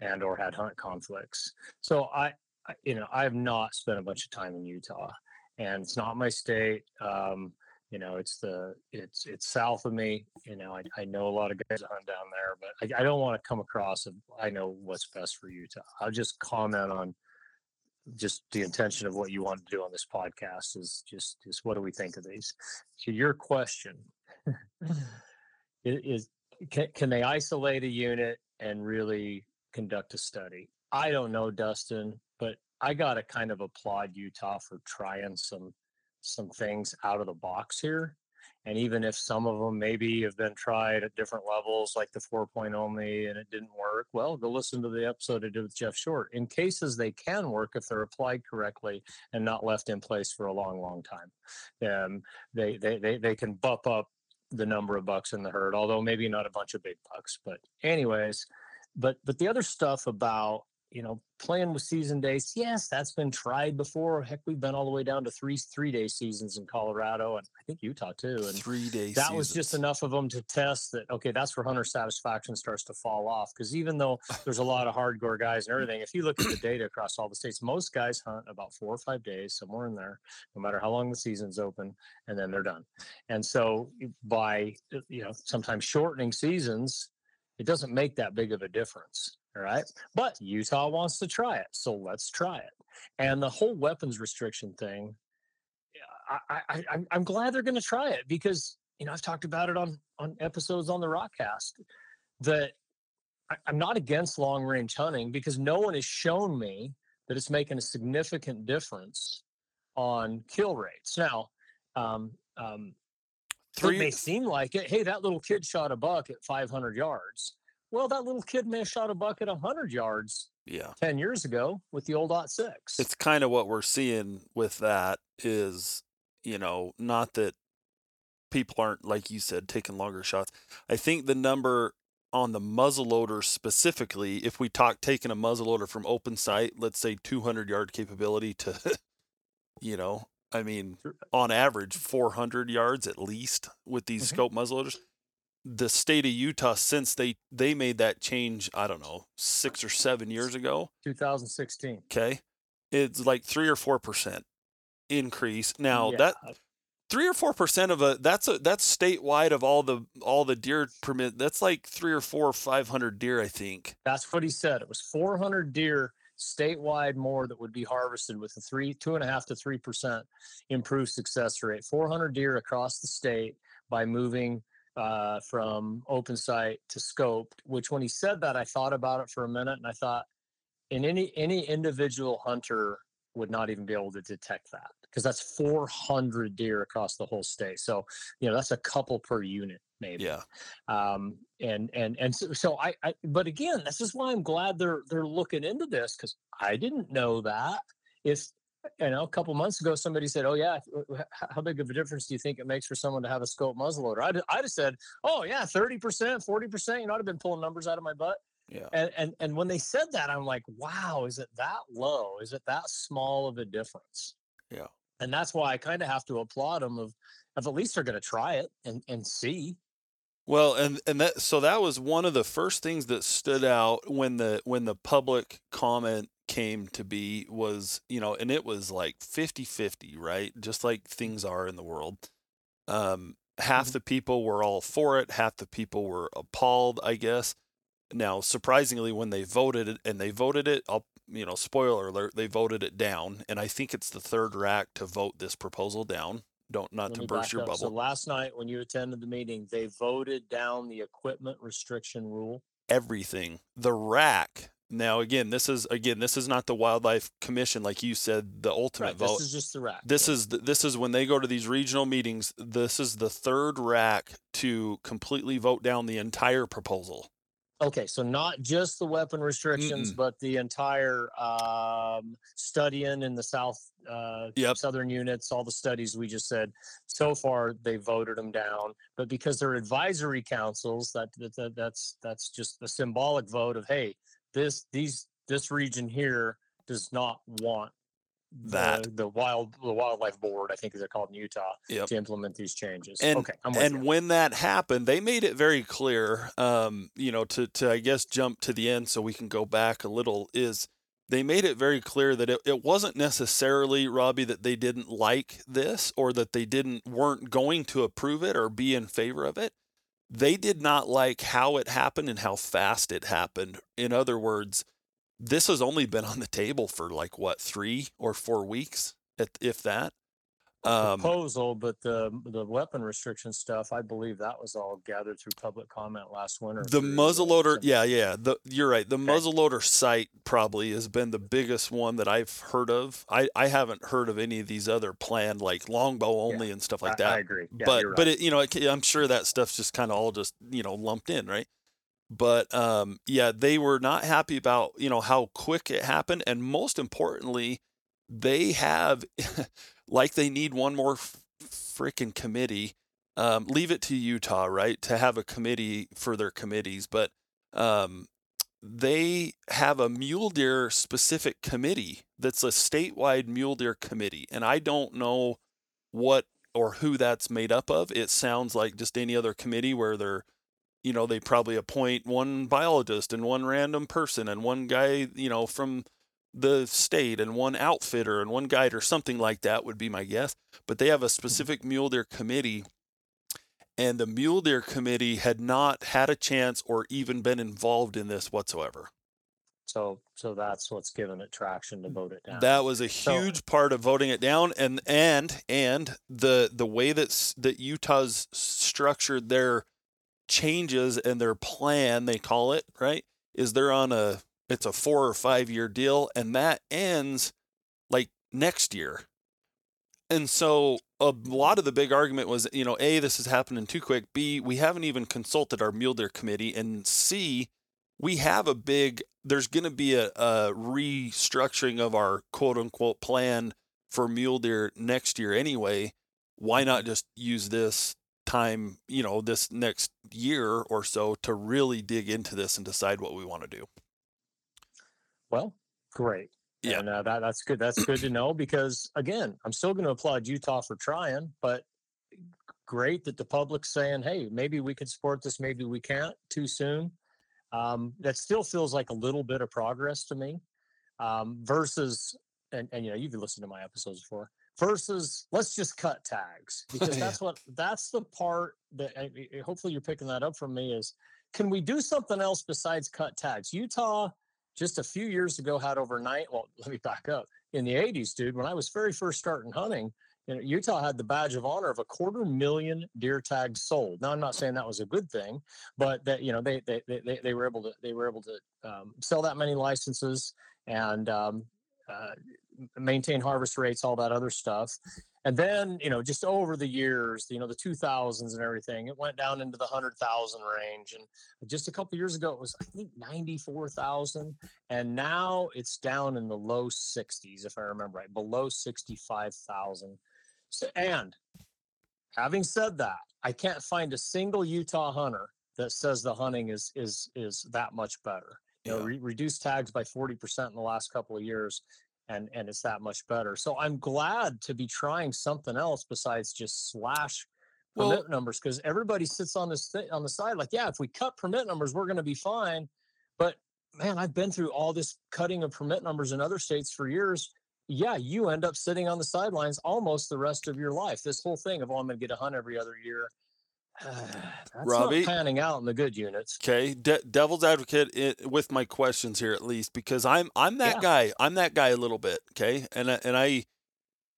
and or had hunt conflicts. So I, I you know I have not spent a bunch of time in Utah, and it's not my state. Um, you know, it's the it's it's south of me. You know, I, I know a lot of guys that hunt down there, but I, I don't want to come across. I know what's best for Utah. I'll just comment on just the intention of what you want to do on this podcast is just just what do we think of these? To your question, [CLEARS THROAT] is can, can they isolate a unit and really conduct a study? I don't know, Dustin, but I got to kind of applaud Utah for trying some some things out of the box here. And even if some of them maybe have been tried at different levels, like the four point only, and it didn't work, well, go listen to the episode I did with Jeff Short. In cases they can work if they're applied correctly and not left in place for a long, long time. Um, they, they, they, they can bump up the number of bucks in the herd, although maybe not a bunch of big bucks. But anyways, but but the other stuff about you know playing with season days, yes, that's been tried before. Heck, we've been all the way down to three three day seasons in Colorado and I think Utah too. And Three days. that was just enough of them to test that okay that's where hunter satisfaction starts to fall off because even though [LAUGHS] there's a lot of hardcore guys and everything if you look at the data across all the states most guys hunt about four or five days somewhere in there no matter how long the season's open and then they're done and so by you know sometimes shortening seasons it doesn't make that big of a difference all right but utah wants to try it so let's try it and the whole weapons restriction thing I, I, I- I'm, glad they're going to try it because you know I've talked about it on on episodes on the Rokcast that I, I'm not against long range hunting because no one has shown me that it's making a significant difference on kill rates. Now, um, um, it may seem like it. Hey, that little kid shot a buck at 500 yards. Well, that little kid may have shot a buck at 100 yards Yeah. 10 years ago with the old dot six. it's kind of what we're seeing with that is you know not that people aren't like you said taking longer shots i think the number on the muzzleloader specifically if we talk taking a muzzleloader from open sight let's say 200 yard capability to [LAUGHS] you know i mean on average 400 yards at least with these Mhm. scope muzzleloaders the state of utah since they they made that change i don't know six or seven years ago 2016. Okay. It's like three or four percent increase. Now Yeah, that three or four percent of a that's a that's statewide of all the all the deer permit. That's like three or four or five hundred deer, I think. That's what he said. It was 400 deer statewide more that would be harvested with a three, two and a half to three percent improved success rate. 400 deer across the state by moving uh, from open site to scoped. Which, when he said that, I thought about it for a minute, and I thought, in any any individual hunter would not even be able to detect that because that's 400 deer across the whole state. So, you know, that's a couple per unit maybe. Yeah. Um, and and and so, so I, I, but again, this is why I'm glad they're they're looking into this because I didn't know that. If you know, a couple months ago, somebody said, "Oh yeah, how big of a difference do you think it makes for someone to have a scope muzzleloader?" I'd, I'd have said, "Oh yeah, thirty percent, forty percent." You know, I'd have been pulling numbers out of my butt. Yeah. And, and and when they said that, I'm like, wow, is it that low? Is it that small of a difference? Yeah. And that's why I kind of have to applaud them of, of at least they're going to try it and and see. Well, and and that so that was one of the first things that stood out when the when the public comment came to be was, you know, and it was like 50-50, right? Just like things are in the world. Um half Mhm. the people were all for it, half the people were appalled, I guess. Now, surprisingly when they voted it and they voted it, I'll you know, spoiler alert, they voted it down, and I think it's the third RAC to vote this proposal down. Don't not Let to burst your up. So bubble. last night when you attended the meeting, they voted down the equipment restriction rule. everything. The RAC. Now again, this is again this is not the wildlife commission like you said the ultimate Right. vote. This is just the RAC. This yeah. is the, this is when they go to these regional meetings. This is the third RAC to completely vote down the entire proposal. Okay, so not just the weapon restrictions, Mm-mm. but the entire um, studying in the south, uh, Yep. southern units, all the studies we just said. So far, they voted them down, but because they're advisory councils, that, that, that that's that's just a symbolic vote of hey, this these this region here does not want That. the, the wild the wildlife board, I think they're called in Utah, Yep. to implement these changes. And okay, I'm and you. when that happened, they made it very clear. Um, you know, to to I guess jump to the end so we can go back a little is they made it very clear that it, it wasn't necessarily Robby that they didn't like this or that they didn't weren't going to approve it or be in favor of it. They did not like how it happened and how fast it happened. In other words, this has only been on the table for like what three or four weeks, if, that. Um, proposal, but the the weapon restriction stuff, I believe that was all gathered through public comment last winter. The muzzleloader, yeah, yeah. The you're right. The Okay. muzzleloader site probably has been the biggest one that I've heard of. I, I haven't heard of any of these other planned like longbow only and stuff like I, that. I agree. Yeah, but right. but it, you know, it, I'm sure that stuff's just kind of all just you know lumped in, right? But um, yeah, they were not happy about you know how quick it happened, and most importantly, they have [LAUGHS] like they need one more freaking committee. Um, leave it to Utah, right, to have a committee for their committees, but um, they have a mule deer specific committee that's a statewide mule deer committee, and I don't know what or who that's made up of. It sounds like just any other committee where they're, you know, they probably appoint one biologist and one random person and one guy, you know, from the state and one outfitter and one guide or something like that would be my guess. But they have a hmm. specific mule deer committee. And the mule deer committee had not had a chance or even been involved in this whatsoever. so so that's what's given it traction to vote it down. That was a So- huge part of voting it down, and and and the the way that that Utah's structured their changes and their plan, they call it right, is they're on a it's a four or five year deal, and that ends like next year. And so a lot of the big argument was, you know, a this is happening too quick. B we haven't even consulted our mule deer committee, and C we have a big there's going to be a, a restructuring of our quote unquote plan for mule deer next year anyway why not just use this time you know this next year or so to really dig into this and decide what we want to do well, great. Yeah. And uh, that that's good. That's good to know because again, I'm still going to applaud Utah for trying, but great that the public's saying, "Hey, maybe we could support this, maybe we can't." Too soon. Um, that still feels like a little bit of progress to me, um, versus and and you know you've listened to my episodes before versus let's just cut tags because [LAUGHS] that's what that's the part that I, hopefully you're picking that up from me is can we do something else besides cut tags? Utah just a few years ago had overnight. Well, [LAUGHS] let me back up. In the 80s, dude, when I was very first starting hunting, you know, Utah had the badge of honor of a quarter million deer tags sold. Now, I'm not saying that was a good thing, but that you know they they they, they were able to they were able to um, sell that many licenses and um, uh, maintain harvest rates, all that other stuff. And then, you know, just over the years, you know, the 2000s and everything, it went down into the 100,000 range. And just a couple years ago, it was, I think, 94,000. And now it's down in the low 60s, if I remember right, below 65,000. So, and having said that, I can't find a single Utah hunter that says the hunting is is is that much better. You know, re- reduced tags by 40% in the last couple of years and and it's that much better. So I'm glad to be trying something else besides just slash well, permit numbers because everybody sits on this th- on the side like, yeah, if we cut permit numbers, we're going to be fine. But man, I've been through all this cutting of permit numbers in other states for years. Yeah, you end up sitting on the sidelines almost the rest of your life. This whole thing of oh, I'm going to get a hunt every other year [SIGHS] that's Robby, not panning out in the good units. Okay, De- devil's advocate it, with my questions here at least because I'm I'm that yeah. guy. I'm that guy a little bit. Okay, and and I,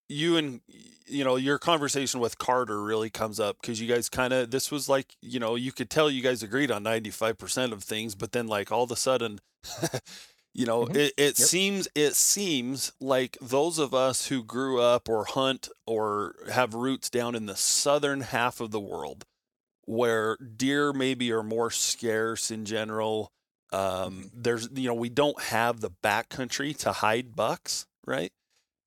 you and you know your conversation with Carter really comes up because you guys kind of this was like you know you could tell you guys agreed on ninety five percent of things, but then like all of a sudden. [LAUGHS] you know mm-hmm. it, it yep. seems it seems like those of us who grew up or hunt or have roots down in the southern half of the world where deer maybe are more scarce in general. Um, mm-hmm. there's, you know, we don't have the backcountry to hide bucks, right?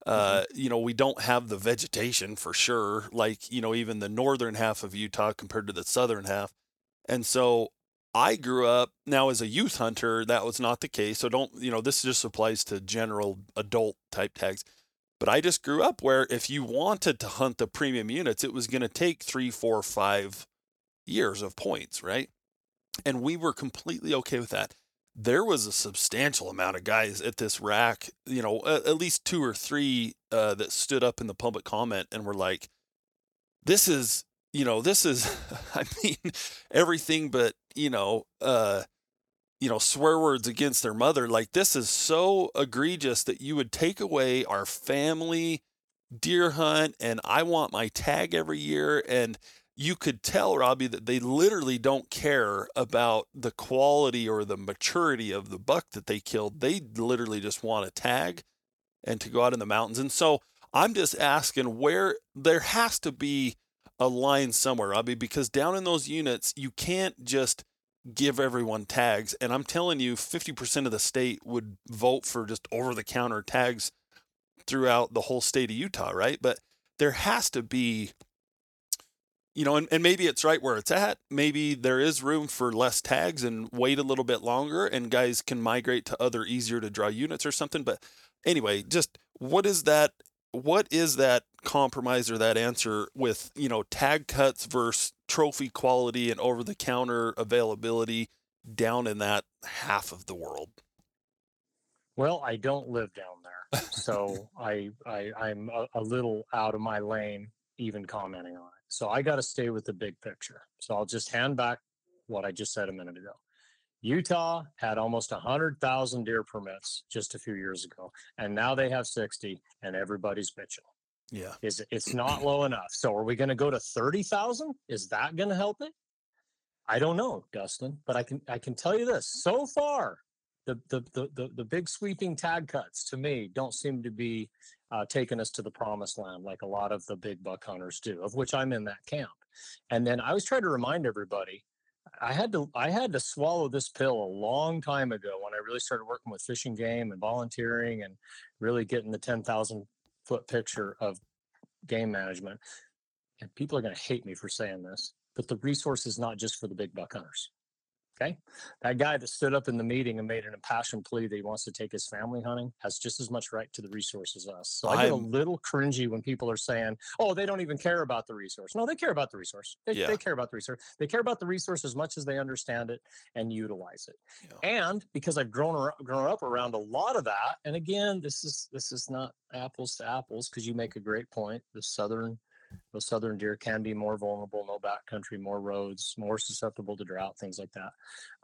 Uh, mm-hmm. you know, we don't have the vegetation for sure, like, you know, even the northern half of Utah compared to the southern half. And so I grew up now as a youth hunter, that was not the case. So don't, you know, this just applies to general adult type tags. But I just grew up where if you wanted to hunt the premium units, it was going to take three, four, five years of points, right? And we were completely okay with that. There was a substantial amount of guys at this RAC, you know, at, least two or three uh, that stood up in the public comment and were like, this is, you know, this is, [LAUGHS] I mean, everything but, you know, uh, you know, swear words against their mother. Like, this is so egregious that you would take away our family deer hunt and I want my tag every year. And you could tell Robby that they literally don't care about the quality or the maturity of the buck that they killed. They literally just want a tag and to go out in the mountains. And so I'm just asking where there has to be a line somewhere, Robby, because down in those units, you can't just give everyone tags. And I'm telling you, 50% of the state would vote for just over the counter tags throughout the whole state of Utah, right? But there has to be you know, and, and maybe it's right where it's at. Maybe there is room for less tags and wait a little bit longer, and guys can migrate to other easier to draw units or something. But anyway, just what is that? What is that compromise or that answer with you know tag cuts versus trophy quality and over the counter availability down in that half of the world? Well, I don't live down there, so [LAUGHS] I, I I'm a, a little out of my lane even commenting on it. So I got to stay with the big picture. So I'll just hand back what I just said a minute ago. Utah had almost 100,000 deer permits just a few years ago, and now they have 60, and everybody's bitching. Yeah. Is it's not [CLEARS THROAT] low enough. So are we going to go to 30,000? Is that going to help it? I don't know, Dustin, but I can I can tell you this. So far, the the the the, the big sweeping tag cuts to me don't seem to be uh, taking us to the promised land, like a lot of the big buck hunters do, of which I'm in that camp. And then I was trying to remind everybody, I had to I had to swallow this pill a long time ago when I really started working with Fish and Game and volunteering and really getting the 10,000 foot picture of game management. And people are going to hate me for saying this, but the resource is not just for the big buck hunters. Okay. That guy that stood up in the meeting and made an impassioned plea that he wants to take his family hunting has just as much right to the resource as us. So I get a I'm- little cringy when people are saying, oh, they don't even care about the resource. No, they care about the resource. They, Yeah. they care about the resource. They care about the resource as much as they understand it and utilize it. And because I've grown, ar- grown up around a lot of that, and again, this is this is not apples to apples because you make a great point. The southern those southern deer can be more vulnerable, no backcountry, more roads, more susceptible to drought, things like that.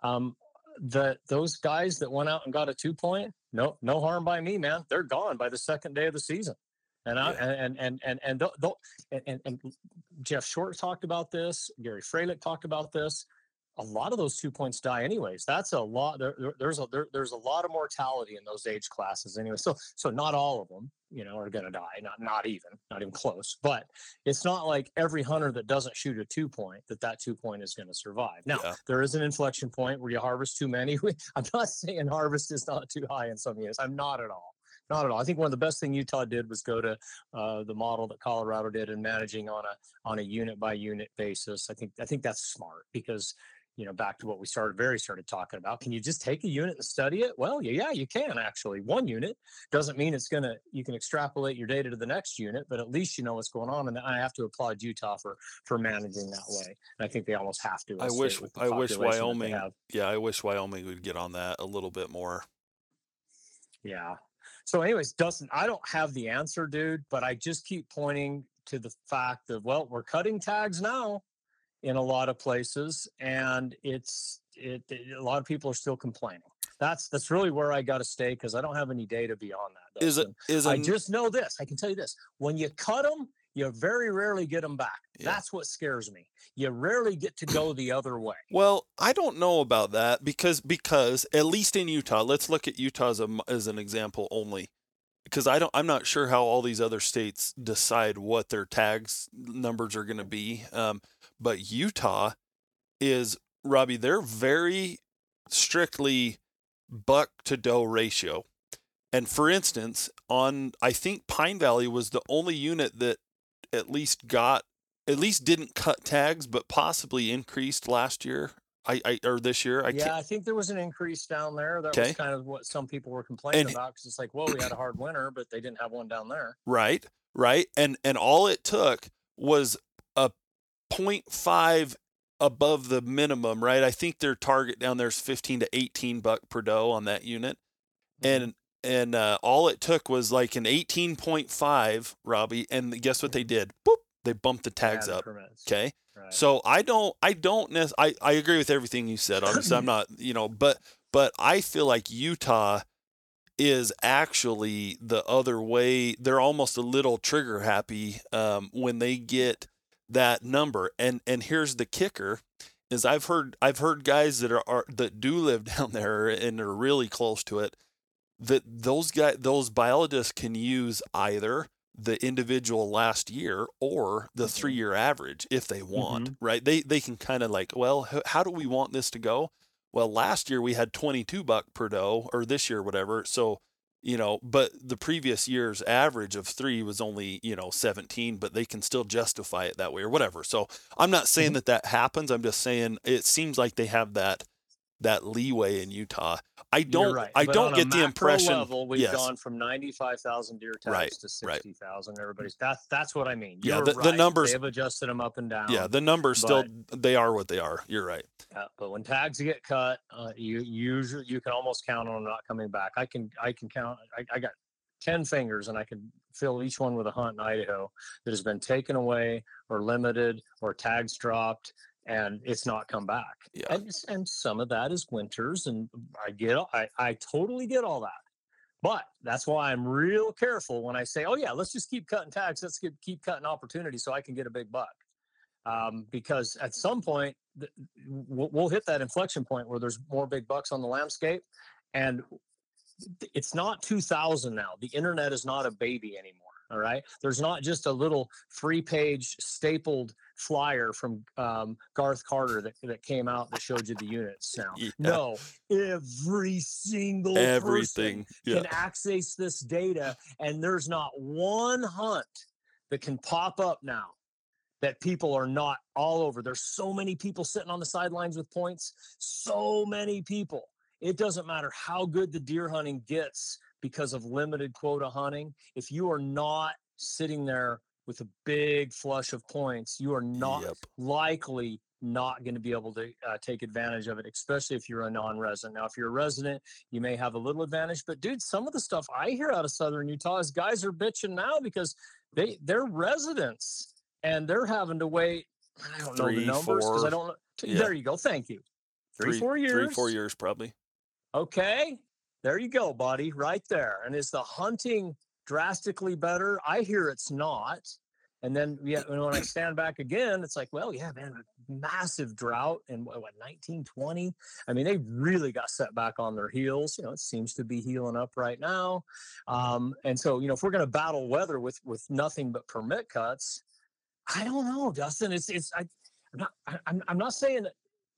Um, the those guys that went out and got a two point, no no harm by me, man. They're gone by the second day of the season. And I Yeah. and and and and, tho- and, and and Jeff Short talked about this. Gary Fralick talked about this. A lot of those two points die anyways. That's a lot. There, there- there's a there, there's a lot of mortality in those age classes anyway. So so not all of them, you know, are going to die. Not not even not even close. But it's not like every hunter that doesn't shoot a two point that that two point is going to survive. Now Yeah. there is an inflection point where you harvest too many. [LAUGHS] I'm not saying harvest is not too high in some years. I'm not at all. Not at all. I think one of the best thing Utah did was go to uh, the model that Colorado did in managing on a on a unit by unit basis. I think I think that's smart because you know back to what we started very started talking about. Can you just take a unit and study it? Well, yeah, yeah, you can actually. One unit doesn't mean it's gonna you can extrapolate your data to the next unit, but at least you know what's going on. And I have to applaud Utah for for managing that way. And I think they almost have to. I wish I wish population that they Wyoming have. yeah, I wish Wyoming would get on that a little bit more. Yeah. So, anyways, Dustin, I don't have the answer, dude, but I just keep pointing to the fact that, well, we're cutting tags now in a lot of places, and it's it, it- a lot of people are still complaining. That's that's really where I got to stay because I don't have any data beyond that. Is it is I an- just know this. I can tell you this: when you cut them, you very rarely get them back. Yeah. That's what scares me. You rarely get to go the other way. Well, I don't know about that because because at least in Utah, let's look at Utah as, a as an example only. Because I don't, I'm not sure how all these other states decide what their tags numbers are going to be. Um, but Utah is Robby. They're very strictly buck to doe ratio. And for instance, on I think Pine Valley was the only unit that at least got at least didn't cut tags, but possibly increased last year. I, I or this year. I yeah, can't. I think there was an increase down there. That Okay. was kind of what some people were complaining And- about because it's like, well, we had a hard winter, but they didn't have one down there. Right, right, and and all it took was 0.5 above the minimum. Right, I think their target down there is 15 to 18 buck per doe on that unit, Mm-hmm. and and uh, all it took was like an 18.5, Robby, and guess what they did? Boop, they bumped the tags Yeah, the up. permits. Okay. Right. So I don't I don't nec- I I agree with everything you said. Obviously, I'm [LAUGHS] not you know, but but I feel like Utah is actually the other way. They're almost a little trigger happy um, when they get that number. And and here's the kicker: is I've heard I've heard guys that are, are that do live [LAUGHS] down there and are really close to it. That those guys those biologists can use either the individual last year or the Mhm. three year average if they want, right? They they can kind of like, well, how do we want this to go? Well, last year we had 22 buck per doe, or this year, whatever. So, you know, but the previous year's average of three was only, you know, 17, but they can still justify it that way or whatever. So I'm not saying Mhm. that that happens. I'm just saying it seems like they have that that leeway in Utah. I don't right. I But don't get the impression. level, we've yes. gone from 95,000 deer tags Right, to right. 60,000. Everybody's that's that's what I mean. Yeah, You're the- the right. numbers- They have adjusted them up and down. yeah, the numbers still they are what they are. You're right. Yeah, but when tags get cut, uh, you usually you can almost count on them not coming back. I can I can count. I, I got ten fingers, and I can fill each one with a hunt in Idaho that has been taken away or limited or tags dropped, and it's not come back. Yeah. And and some of that is winters, and I get I I totally get all that. But that's why I'm real careful when I say, "Oh yeah, let's just keep cutting tags. Let's keep keep cutting opportunities so I can get a big buck." um, because at some point th- we'll, we'll hit that inflection point where there's more big bucks on the landscape and it's not 2000 now the internet is not a baby anymore all right there's not just a little free page stapled flyer from um, garth carter that, that came out that showed you the units now [LAUGHS] Yeah. no every single person Everything. Yeah. can access this data and there's not one hunt that can pop up now that people are not all over. There's so many people sitting on the sidelines with points, so many people. It doesn't matter how good the deer hunting gets because of limited quota hunting. If you are not sitting there with a big flush of points, you are not Yep. likely not going to be able to uh, take advantage of it, especially if you're a non-resident. Now, if you're a resident, you may have a little advantage. But dude, some of the stuff I hear out of Southern Utah is guys are bitching now because they they're residents and they're having to wait. I don't know the numbers because I don't know. yeah. There you go. Thank you. Three, four years. Three, four years probably. Okay. There you go, buddy. Right there. And is the hunting drastically better? I hear it's not. And then yeah, and when I stand back again, it's like, well, yeah, man, massive drought in what, what 1920. I mean, they really got set back on their heels. You know, it seems to be healing up right now. Um, and so, you know, if we're going to battle weather with with nothing but permit cuts, I don't know, Dustin. It's it's I, I'm not I, I'm I'm not saying that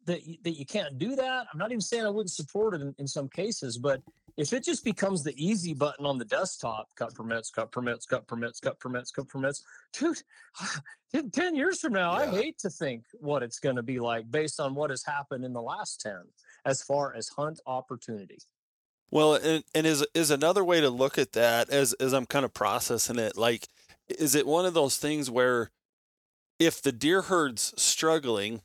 that you, that you can't do that. I'm not even saying I wouldn't support it in, in some cases, but if it just becomes the easy button on the desktop, cut permits, cut permits, cut permits, cut permits, cut permits, dude, [SIGHS] in 10 years from now, I hate to think what it's going to be like based on what has happened in the last 10 as far as hunt opportunity. Well, and, and is is another way to look at that as as I'm kind of processing it, like, is it one of those things where if the deer herd's struggling,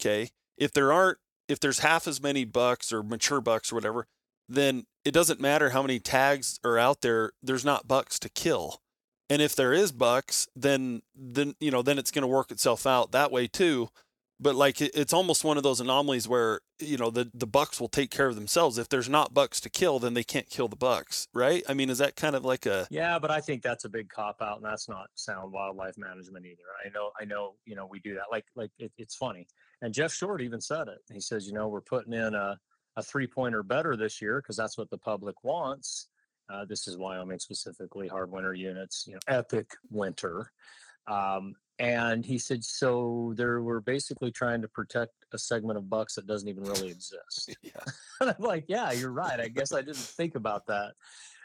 okay, if there aren't if there's half as many bucks or mature bucks or whatever, then it doesn't matter how many tags are out there, there's not bucks to kill. And if there is bucks, then then you know, then it's going to work itself out that way too. But like it, it's almost one of those anomalies where you know the the bucks will take care of themselves. If there's not bucks to kill, then they can't kill the bucks, right? I mean, is that kind of like a Yeah, but I think that's a big cop out, and that's not sound wildlife management either. I know, I know, you know, we do that. Like, like it, it's funny. And Jeff Short even said it. He says, you know, we're putting in a a three pointer better this year because that's what the public wants. Uh, this is Wyoming specifically, hard winter units, you know, epic winter. Um, and he said, so there we're basically trying to protect a segment of bucks that doesn't even really [LAUGHS] exist. yeah [LAUGHS] And I'm like, yeah, you're right. I guess I didn't think about that.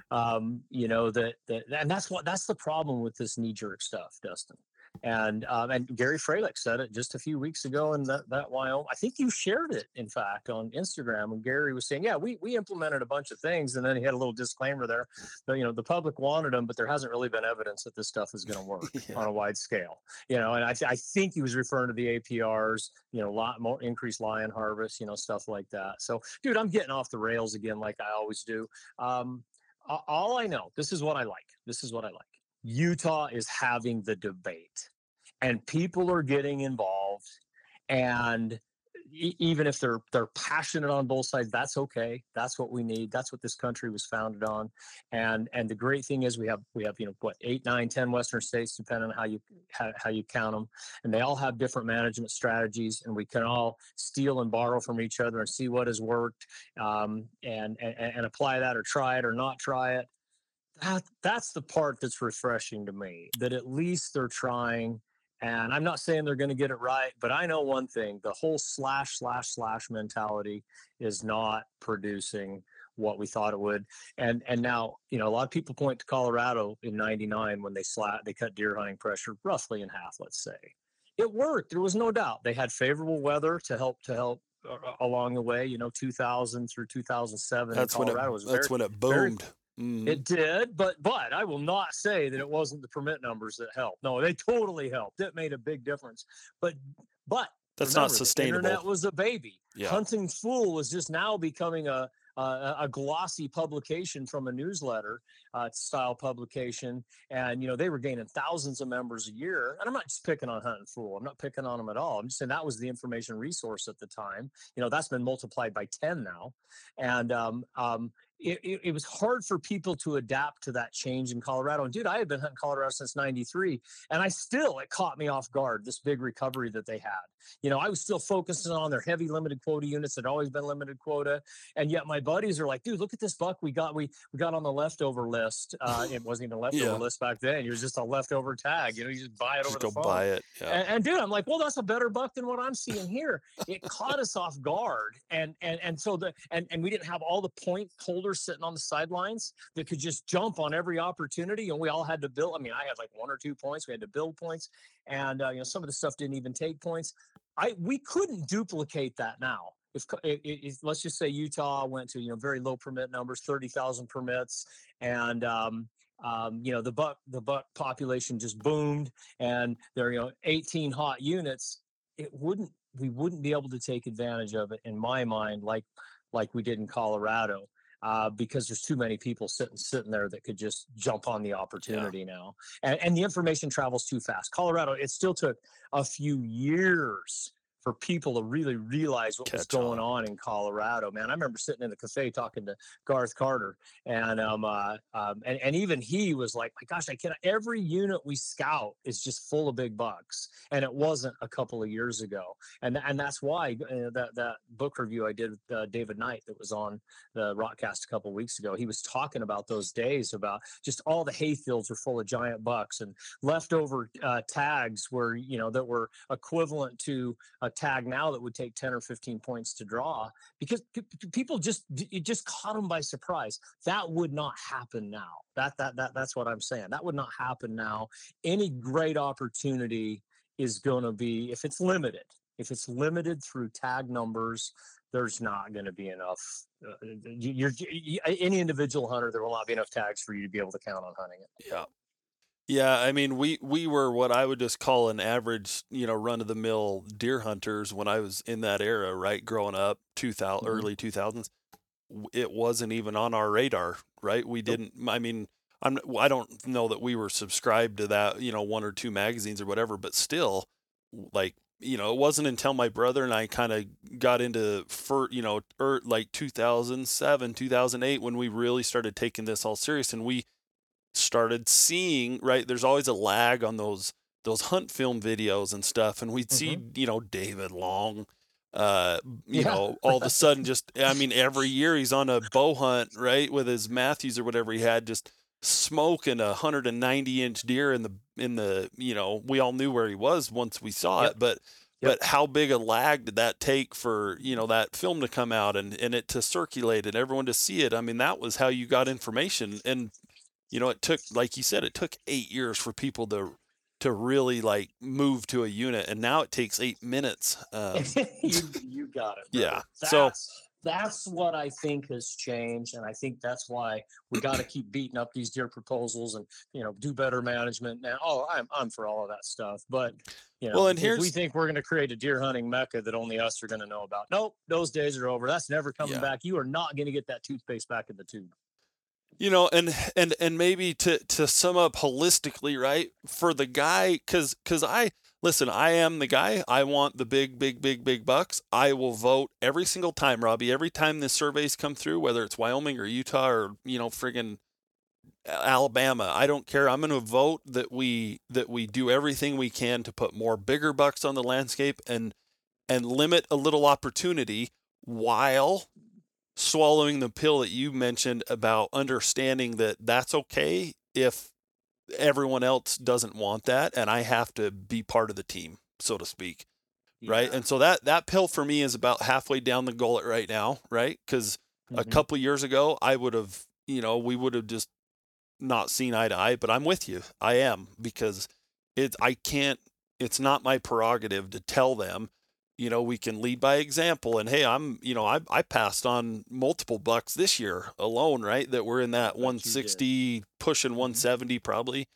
Um, you know that that and that's what that's the problem with this knee jerk stuff, Dustin. And um, and Gary Fralick said it just a few weeks ago in that that Wyoming. I think you shared it, in fact, on Instagram. And Gary was saying, yeah, we we implemented a bunch of things, and then he had a little disclaimer there. That, you know, the public wanted them, but there hasn't really been evidence that this stuff is going to work [LAUGHS] Yeah. on a wide scale. You know, and I, th- I think he was referring to the APRs, you know, a lot more increased lion harvest, you know, stuff like that. So, dude, I'm getting off the rails again, like I always do. Um, all I know, this is what I like. This is what I like. Utah is having the debate, and people are getting involved, and even if they're they're passionate on both sides, that's okay. That's what we need. That's what this country was founded on. And and the great thing is we have we have you know what eight, nine, ten Western states, depending on how you how, how you count them, and they all have different management strategies, and we can all steal and borrow from each other and see what has worked, um, and, and and apply that or try it or not try it. That that's the part that's refreshing to me. That at least they're trying. And I'm not saying they're going to get it right, but I know one thing: the whole slash slash slash mentality is not producing what we thought it would. And and now you know a lot of people point to Colorado in '99 when they slat they cut deer hunting pressure roughly in half. Let's say it worked. There was no doubt. They had favorable weather to help to help uh, along the way. You know, 2000 through 2007 that's when it that's very, when it very- Mhm. it did, but but I will not say that it wasn't the permit numbers that helped. No, they totally helped. It made a big difference. But but that's remember, not the sustainable. internet was a baby. yeah. Hunting Fool was just now becoming a a, a glossy publication from a newsletter uh, style publication, and you know they were gaining thousands of members a year. And I'm not just picking on Hunting Fool. I'm not picking on them at all. I'm just saying that was the information resource at the time. You know that's been multiplied by ten now, and um, um, it, it, it was hard for people to adapt to that change in Colorado. And dude, I had been hunting Colorado since '93, and I still it caught me off guard. This big recovery that they had. You know, I was still focusing on their heavy limited quota units that always been limited quota, and yet my buddies are like, dude, look at this buck we got. We we got on the leftover list. Uh, it wasn't even a [LAUGHS] leftover Yeah. list back then. It was just a leftover tag. You know, you just buy it Just over go the phone. buy it. Yeah. And, and dude, I'm like, well, that's a better buck than what I'm seeing here. It caught us off guard, and and and so the and and we didn't have all the point holders sitting on the sidelines that could just jump on every opportunity, and we all had to build. I mean, I had like one or two points. We had to build points, and uh, you know some of the stuff didn't even take points. I we couldn't duplicate that now. If, if, if let's just say Utah went to you know very low permit numbers, thirty thousand permits, and um, um, you know the buck the buck population just boomed, and there you know eighteen hot units. It wouldn't we wouldn't be able to take advantage of it in my mind like like we did in Colorado uh, because there's too many people sitting sitting there that could just jump on the opportunity yeah. now, and, and the information travels too fast. Colorado, it still took a few years for people to really realize what Catch was going on. on. in Colorado. Man, I remember sitting in the cafe talking to Garth Carter, and um, uh, um, and and even he was like, "My gosh, I can't." Every unit we scout is just full of big bucks, and it wasn't a couple of years ago. And and that's why uh, that that book review I did with uh, David Knight that was on the Rokcast a couple of weeks ago. He was talking about those days about just all the hayfields were full of giant bucks and leftover uh, tags were you know that were equivalent to a tag now that would take 10 or 15 points to draw because p- people just it just caught them by surprise. That would not happen now. That that that that's what i'm saying. That would not happen now. Any great opportunity is going to be if it's limited if it's limited through tag numbers there's not going to be enough uh, you're, you, any individual hunter there will not be enough tags for you to be able to count on hunting it. Yeah yeah, I mean, we we were what I would just call an average, you know, run of the mill deer hunters when I was in that era, right? Growing up, 2000 mm-hmm. early 2000s. It wasn't even on our radar, right? We didn't I mean, I'm I don't know that we were subscribed to that, you know, one or two magazines or whatever, but still like you know, it wasn't until my brother and I kind of got into for you know, er, like 2007, 2008 when we really started taking this all serious and we started seeing right there's always a lag on those those hunt film videos and stuff and we'd mm-hmm. see you know david long uh you yeah. know all of a sudden just i mean every year he's on a bow hunt right with his mathews or whatever he had just smoking a 190 inch deer in the in the you know we all knew where he was once we saw yep. it but Yep. But how big a lag did that take for you know that film to come out and, and it to circulate and everyone to see it? I mean, that was how you got information. And you know, it took, like you said, it took eight years for people to to really like move to a unit, and now it takes eight minutes. Um, [LAUGHS] you, [LAUGHS] you got it. Brother. Yeah. That's, so that's what I think has changed, and I think that's why we got to [CLEARS THROAT] keep beating up these deer proposals and you know do better management. Now, oh, I'm I'm for all of that stuff, but you know, well, and here's we think we're going to create a deer hunting mecca that only us are going to know about. Nope, those days are over. That's never coming yeah. back. You are not going to get that toothpaste back in the tube you know and and and maybe to to sum up holistically right for the guy because because i listen i am the guy. I want the big big big big bucks. I will vote every single time robby every time the surveys come through whether it's wyoming or utah or you know friggin alabama i don't care. I'm going to vote that we that we do everything we can to put more bigger bucks on the landscape and and limit a little opportunity while swallowing the pill that you mentioned about understanding that that's okay if everyone else doesn't want that and I have to be part of the team, so to speak. Yeah. Right. And so that that pill for me is about halfway down the gullet right now, right? because mm-hmm. a couple years ago I would have, you know, we would have just not seen eye to eye, but I'm with you. I am because it's I can't it's not my prerogative to tell them you know, we can lead by example. And hey, I'm, you know, I, I passed on multiple bucks this year alone, right? That we're in that 160, pushing mm-hmm. 170 probably.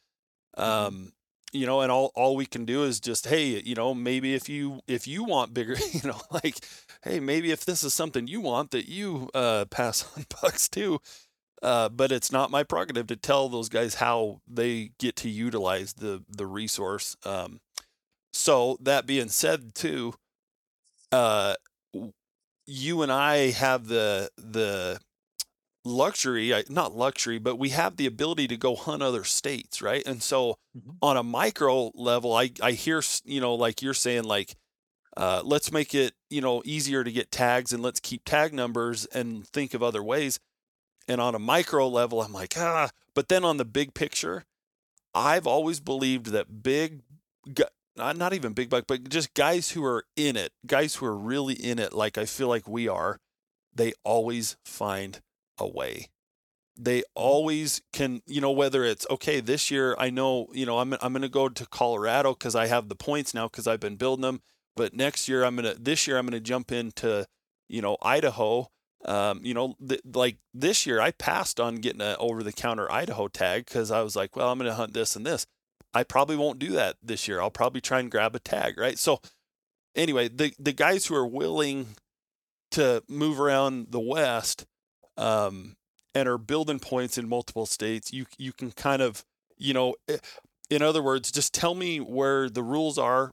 Mm-hmm. Um, you know, and all, all we can do is just, hey, you know, maybe if you if you want bigger, [LAUGHS] you know, like, hey, maybe if this is something you want, that you uh, pass [LAUGHS] on bucks too. Uh, but it's not my prerogative to tell those guys how they get to utilize the the resource. Um, so that being said, too, uh, you and I have the the luxury, not luxury, but we have the ability to go hunt other states, right? And so mm-hmm. on a micro level, I I hear you know like you're saying like uh, let's make it you know easier to get tags and let's keep tag numbers and think of other ways. And on a micro level, I'm like ah, but then on the big picture, I've always believed that big not, not even big buck, but just guys who are in it, guys who are really in it, like I feel like we are, they always find a way. They always can, you know, whether it's okay this year, I know, you know, I'm I'm going to go to Colorado because I have the points now because I've been building them. But next year, I'm gonna this year I'm gonna jump into, you know, Idaho. Um, you know, th- like this year, I passed on getting an over the counter Idaho tag because I was like, well, I'm gonna hunt this and this. I probably won't do that this year. I'll probably try and grab a tag, right? So, anyway, the the guys who are willing to move around the West um, and are building points in multiple states, you you can kind of you know, eh, in other words, just tell me where the rules are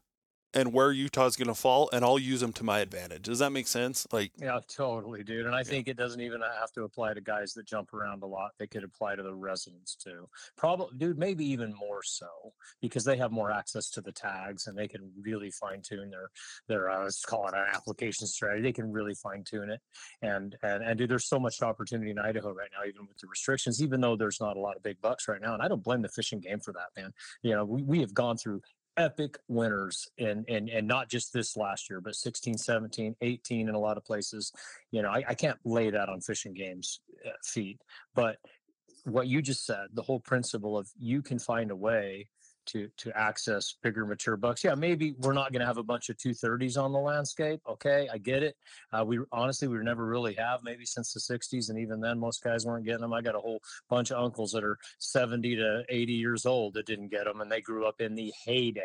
and where Utah's going to fall, and I'll use them to my advantage. Does that make sense? Like, yeah, totally, dude. And I yeah. think it doesn't even have to apply to guys that jump around a lot. They could apply to the residents too. Probably, dude, maybe even more so because they have more access to the tags and they can really fine tune their their uh, let's call it an application strategy. They can really fine tune it. And and and dude, there's so much opportunity in Idaho right now, even with the restrictions. Even though there's not a lot of big bucks right now, and I don't blame the Fish and Game for that, man. You know, we, we have gone through epic winners and and and not just this last year but 16 17 18 in a lot of places. You know i, I can't lay that on Fish and Game's uh, feet but what you just said the whole principle of you can find a way to to access bigger mature bucks. Yeah maybe we're not going to have a bunch of 230s on the landscape okay i get it. Uh, we honestly we never really have maybe since the 60s and even then most guys weren't getting them i got a whole bunch of uncles that are 70 to 80 years old that didn't get them and they grew up in the heyday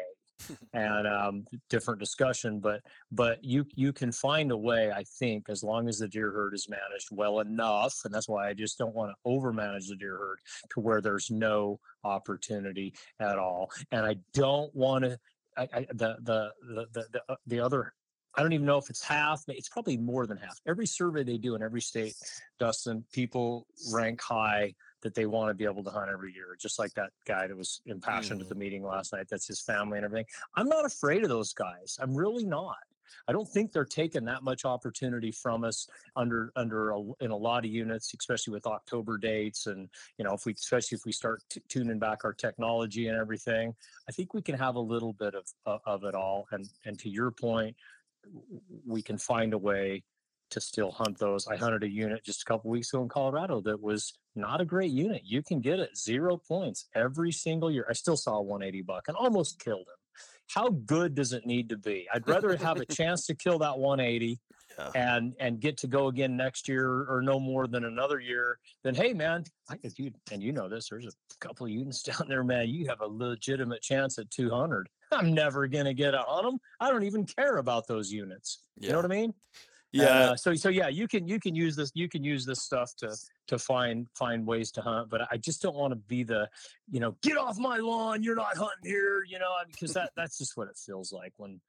and um, different discussion. But but you you can find a way, I think, as long as the deer herd is managed well enough, and that's why I just don't want to overmanage the deer herd to where there's no opportunity at all. And I don't want to. I, I, the, the the the uh, the other I don't even know if it's half. It's probably more than half. Every survey they do in every state, Dustin, people rank high that they want to be able to hunt every year, just like that guy that was impassioned mm. at the meeting last night. That's his family and everything. I'm not afraid of those guys. I'm really not. I don't think they're taking that much opportunity from us under under a, in a lot of units, especially with October dates, and you know if we especially if we start t- tuning back our technology and everything, I think we can have a little bit of of it all. And and to your point, we can find a way to still hunt those. I hunted a unit just a couple weeks ago in Colorado that was not a great unit. You can get it zero points every single year. I still saw a 180 buck and almost killed him. How good does it need to be? I'd rather have a [LAUGHS] chance to kill that 180 yeah. and and get to go again next year or no more than another year than hey man, I if you and you know this, there's a couple of units [LAUGHS] down there, man. You have a legitimate chance at 200. I'm never gonna get on them. I don't even care about those units. Yeah. You know what I mean? Yeah. Uh, so so yeah, you can you can use this you can use this stuff to to find find ways to hunt, but I just don't want to be the you know get off my lawn. You're not hunting here. You know because that that's just what it feels like when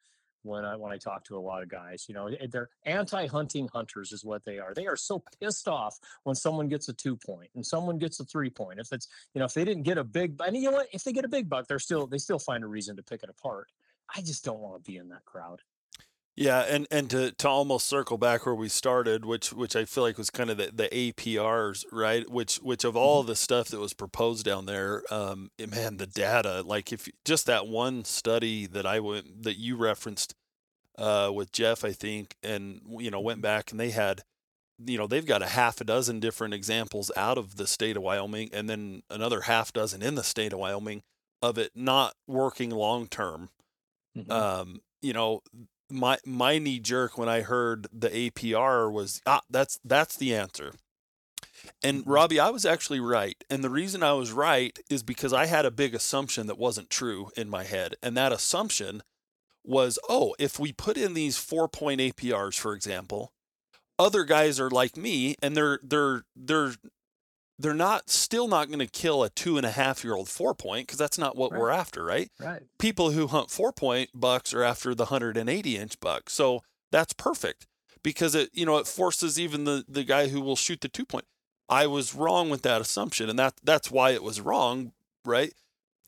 when I when I talk to a lot of guys. You know they're anti-hunting hunters is what they are. They are so pissed off when someone gets a two point and someone gets a three point. If it's you know if they didn't get a big and you know what if they get a big buck, they're still they still find a reason to pick it apart. I just don't want to be in that crowd. Yeah, and and to, to almost circle back where we started, which which I feel like was kind of the, the APRs, right? Which which of all mm-hmm. the stuff that was proposed down there, um, eh, man, the data, like if just that one study that I went that you referenced uh, with Jeff, I think, and you know went mm-hmm. back and they had, you know, they've got a half a dozen different examples out of the state of Wyoming, and then another half dozen in the state of Wyoming of it not working long term. Mm-hmm. Um, you know my my knee jerk when I heard the APR was ah that's that's the answer. And mm-hmm. Robby, I was actually right. And the reason I was right is because I had a big assumption that wasn't true in my head. And that assumption was, oh, if we put in these four point APRs, for example, other guys are like me and they're they're they're they're not still not going to kill a two and a half year old four point because that's not what right. we're after, right? Right. People who hunt four point bucks are after the 180 inch buck. So that's perfect because it, you know, it forces even the, the guy who will shoot the two point. I was wrong with that assumption and that that's why it was wrong, right?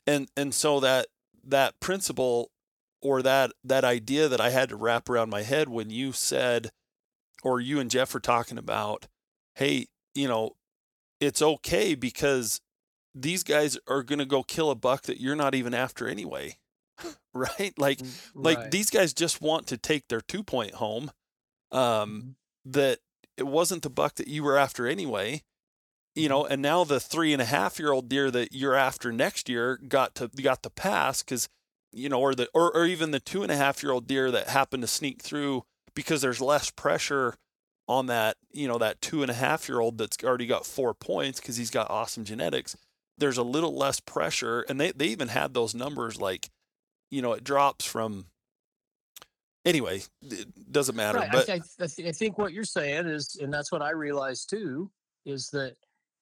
And and so that that principle or that that idea that I had to wrap around my head when you said or you and Jeff were talking about, hey, you know, it's okay because these guys are going to go kill a buck that you're not even after anyway. [LAUGHS] right? Like right. like these guys just want to take their 2 point home um mm-hmm. that it wasn't the buck that you were after anyway you know, and now the three and a half year old deer that you're after next year got to got the pass because, you know, or the or, or even the two and a half year old deer that happened to sneak through because there's less pressure on that, you know, that two and a half year old that's already got four points because he's got awesome genetics. There's a little less pressure, and they they even had those numbers like, you know, it drops from. Anyway, it doesn't matter. Right. But I, I, I think what you're saying is, and that's what I realized too, is that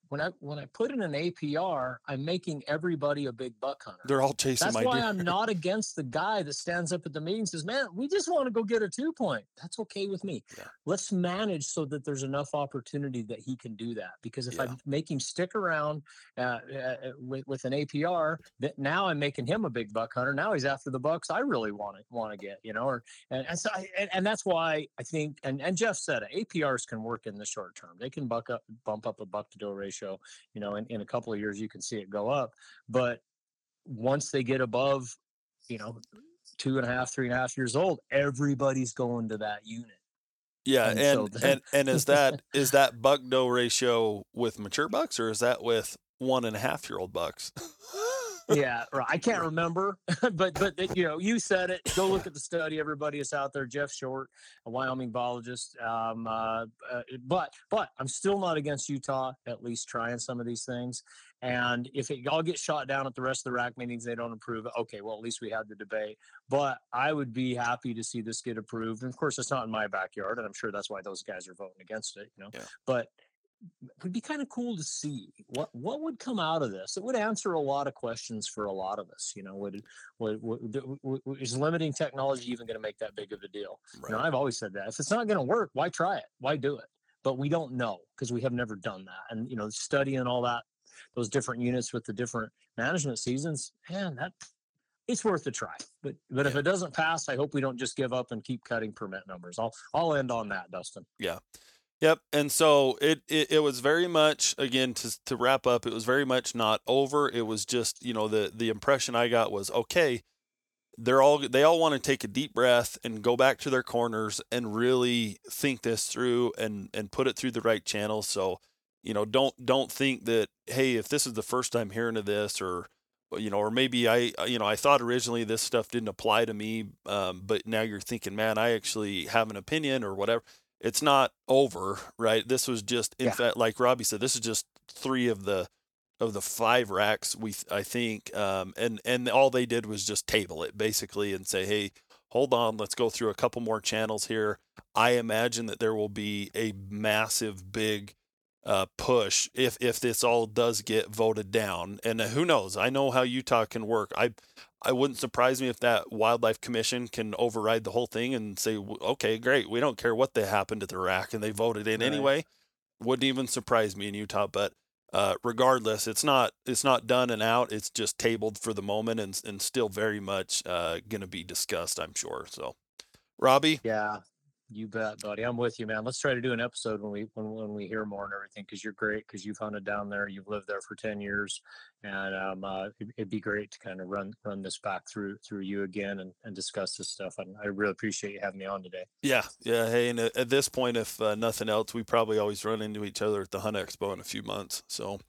when I when I put in an APR, I'm making everybody a big buck hunter. they're all chasing That's my why deer. I'm not [LAUGHS] against the guy that stands up at the meeting and says, "Man, we just want to go get a two point." That's okay with me. Yeah. Let's manage so that there's enough opportunity that he can do that. Because if Yeah. I make him stick around uh, uh, with, with an APR, that now I'm making him a big buck hunter. Now he's after the bucks I really want to want to get, you know. Or and, and so I, and, and that's why I think and and Jeff said it, APRs can work in the short term. They can buck up bump up a buck to doe ratio. Show, you know, in, in a couple of years you can see it go up, but once they get above, you know, two and a half, three and a half years old, everybody's going to that unit. Yeah, And and so then- and, and is that [LAUGHS] is that buck doe ratio with mature bucks or is that with one and a half year old bucks? [LAUGHS] yeah, right. I can't remember, [LAUGHS] but but you know, you said it. Go look at the study. Everybody is out there. Jeff Short, a Wyoming biologist. Um, uh, uh, but but I'm still not against Utah. At least trying some of these things. And if it all gets shot down at the rest of the RAC meetings, they don't approve it. Okay, well at least we had the debate. But I would be happy to see this get approved. And of course, it's not in my backyard, and I'm sure that's why those guys are voting against it. You know, Yeah. but would be kind of cool to see what what would come out of this. It would answer a lot of questions for a lot of us. You know, would would, would, would- is limiting technology even going to make that big of a deal? You know, I've always said that if it's not going to work, why try it? Why do it? But we don't know because we have never done that. And you know, studying all that, those different units with the different management seasons, man, that it's worth a try. But but if it doesn't pass, I hope we don't just give up and keep cutting permit numbers. I'll I'll end on that, Dustin. Yep. And so it, it, it was very much again to to wrap up, it was very much not over. It was just, you know, the the impression I got was okay, they're all they all want to take a deep breath and go back to their corners and really think this through and and put it through the right channels. So, you know, don't don't think that hey, if this is the first time hearing of this or you know, or maybe I, you know, I thought originally this stuff didn't apply to me, um, but now you're thinking, man, I actually have an opinion or whatever it's not over, right? This was just, in Yeah. fact, like Robby said, this is just three of the of the five RACs. We, I think, um, and and all they did was just table it basically and say, hey, hold on, let's go through a couple more channels here. I imagine that there will be a massive, big uh, push if if this all does get voted down. And uh, who knows? I know how Utah can work. I I wouldn't surprise me if that wildlife commission can override the whole thing and say, okay, great, we don't care what they happened to the RAC, and they voted in Right. anyway. Wouldn't even surprise me in Utah, but. Uh, regardless, it's not it's not done and out. It's just tabled for the moment and and still very much uh, going to be discussed. I'm sure. So, Robby, Yeah, you bet, buddy. I'm with you, man. Let's try to do an episode when we when when we hear more and everything because you're great because you've hunted down there, you've lived there for ten years, and um, uh, it, it'd be great to kind of run run this back through through you again and, and discuss this stuff. And I really appreciate you having me on today. Yeah, yeah. Hey, and at this point, if uh, nothing else, we probably always run into each other at the Hunt Expo in a few months. So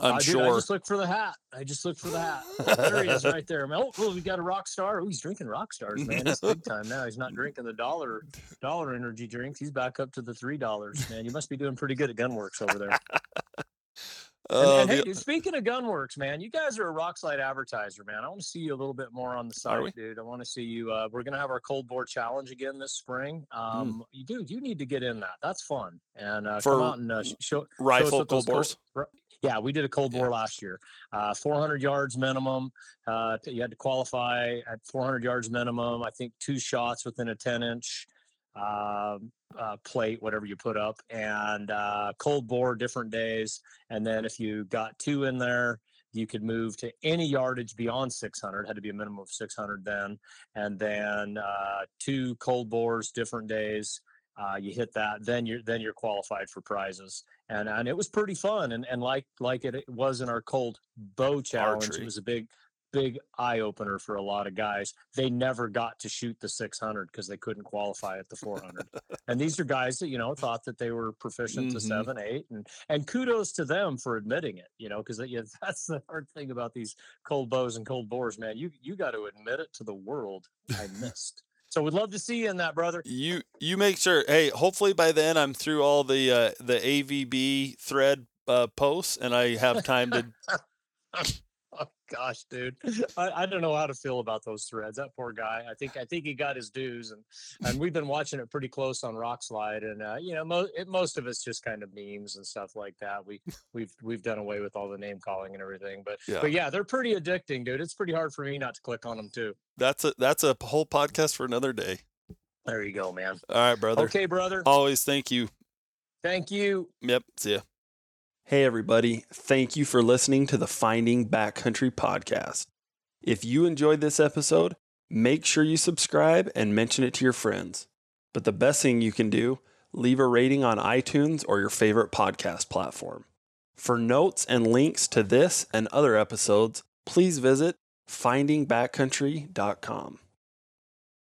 I'm dude, sure. I just look for the hat. I just look for the hat. there he is, [LAUGHS] right there. Oh, oh, we got a rock star. Oh, he's drinking rock stars, man. It's big time now. He's not drinking the dollar dollar energy drinks. He's back up to the three dollars, man. You must be doing pretty good at Gunwerks over there. [LAUGHS] And, Uh, and hey, the- dude, speaking of Gunwerks, man, you guys are a Rokslide advertiser, man. I want to see you a little bit more on the site, dude. I want to see you. Uh, we're gonna have our cold bore challenge again this spring. Um, you dude, you need to get in that. That's fun. And uh, For come out and uh, show, show rifle those cold bores. Yeah, we did a cold Yeah. bore last year. Uh, 400 yards minimum. Uh, you had to qualify at 400 yards minimum. I think two shots within a 10 inch um, uh, plate, whatever you put up, and uh, cold bore different days. And then if you got two in there, you could move to any yardage beyond 600. Had to be a minimum of 600 then. And then uh, two cold bores different days. Uh, you hit that, then you're then you're qualified for prizes, and and it was pretty fun. And and like like it, it was in our cold bow challenge, Archery. it was a big big eye opener for a lot of guys. They never got to shoot the 600 because they couldn't qualify at the 400. and these are guys that you know thought that they were proficient Mhm. to seven, eight, and and kudos to them for admitting it. You know, because yeah, [LAUGHS] that's the hard thing about these cold bows and cold bores, man. You you got to admit it to the world. I missed. So we'd love to see you in that, brother. You you make sure. Hey, hopefully by then I'm through all the uh, the AVB thread uh, posts and I have time to. [LAUGHS] Gosh, dude, [LAUGHS] I, I don't know how to feel about those threads. That poor guy. I think I think he got his dues, and and we've been watching it pretty close on Rokslide, and uh, you know, mo- it, most of it's just kind of memes and stuff like that. We we've we've done away with all the name calling and everything, but Yeah. but yeah, they're pretty addicting, dude. It's pretty hard for me not to click on them too. That's a that's a whole podcast for another day. There you go, man. All right, brother. Okay, brother. Always thank you. Thank you. Yep. See ya. Hey, everybody. Thank you for listening to the Finding Backcountry podcast. If you enjoyed this episode, make sure you subscribe and mention it to your friends. But the best thing you can do, leave a rating on iTunes or your favorite podcast platform. For notes and links to this and other episodes, please visit findingbackcountry.com.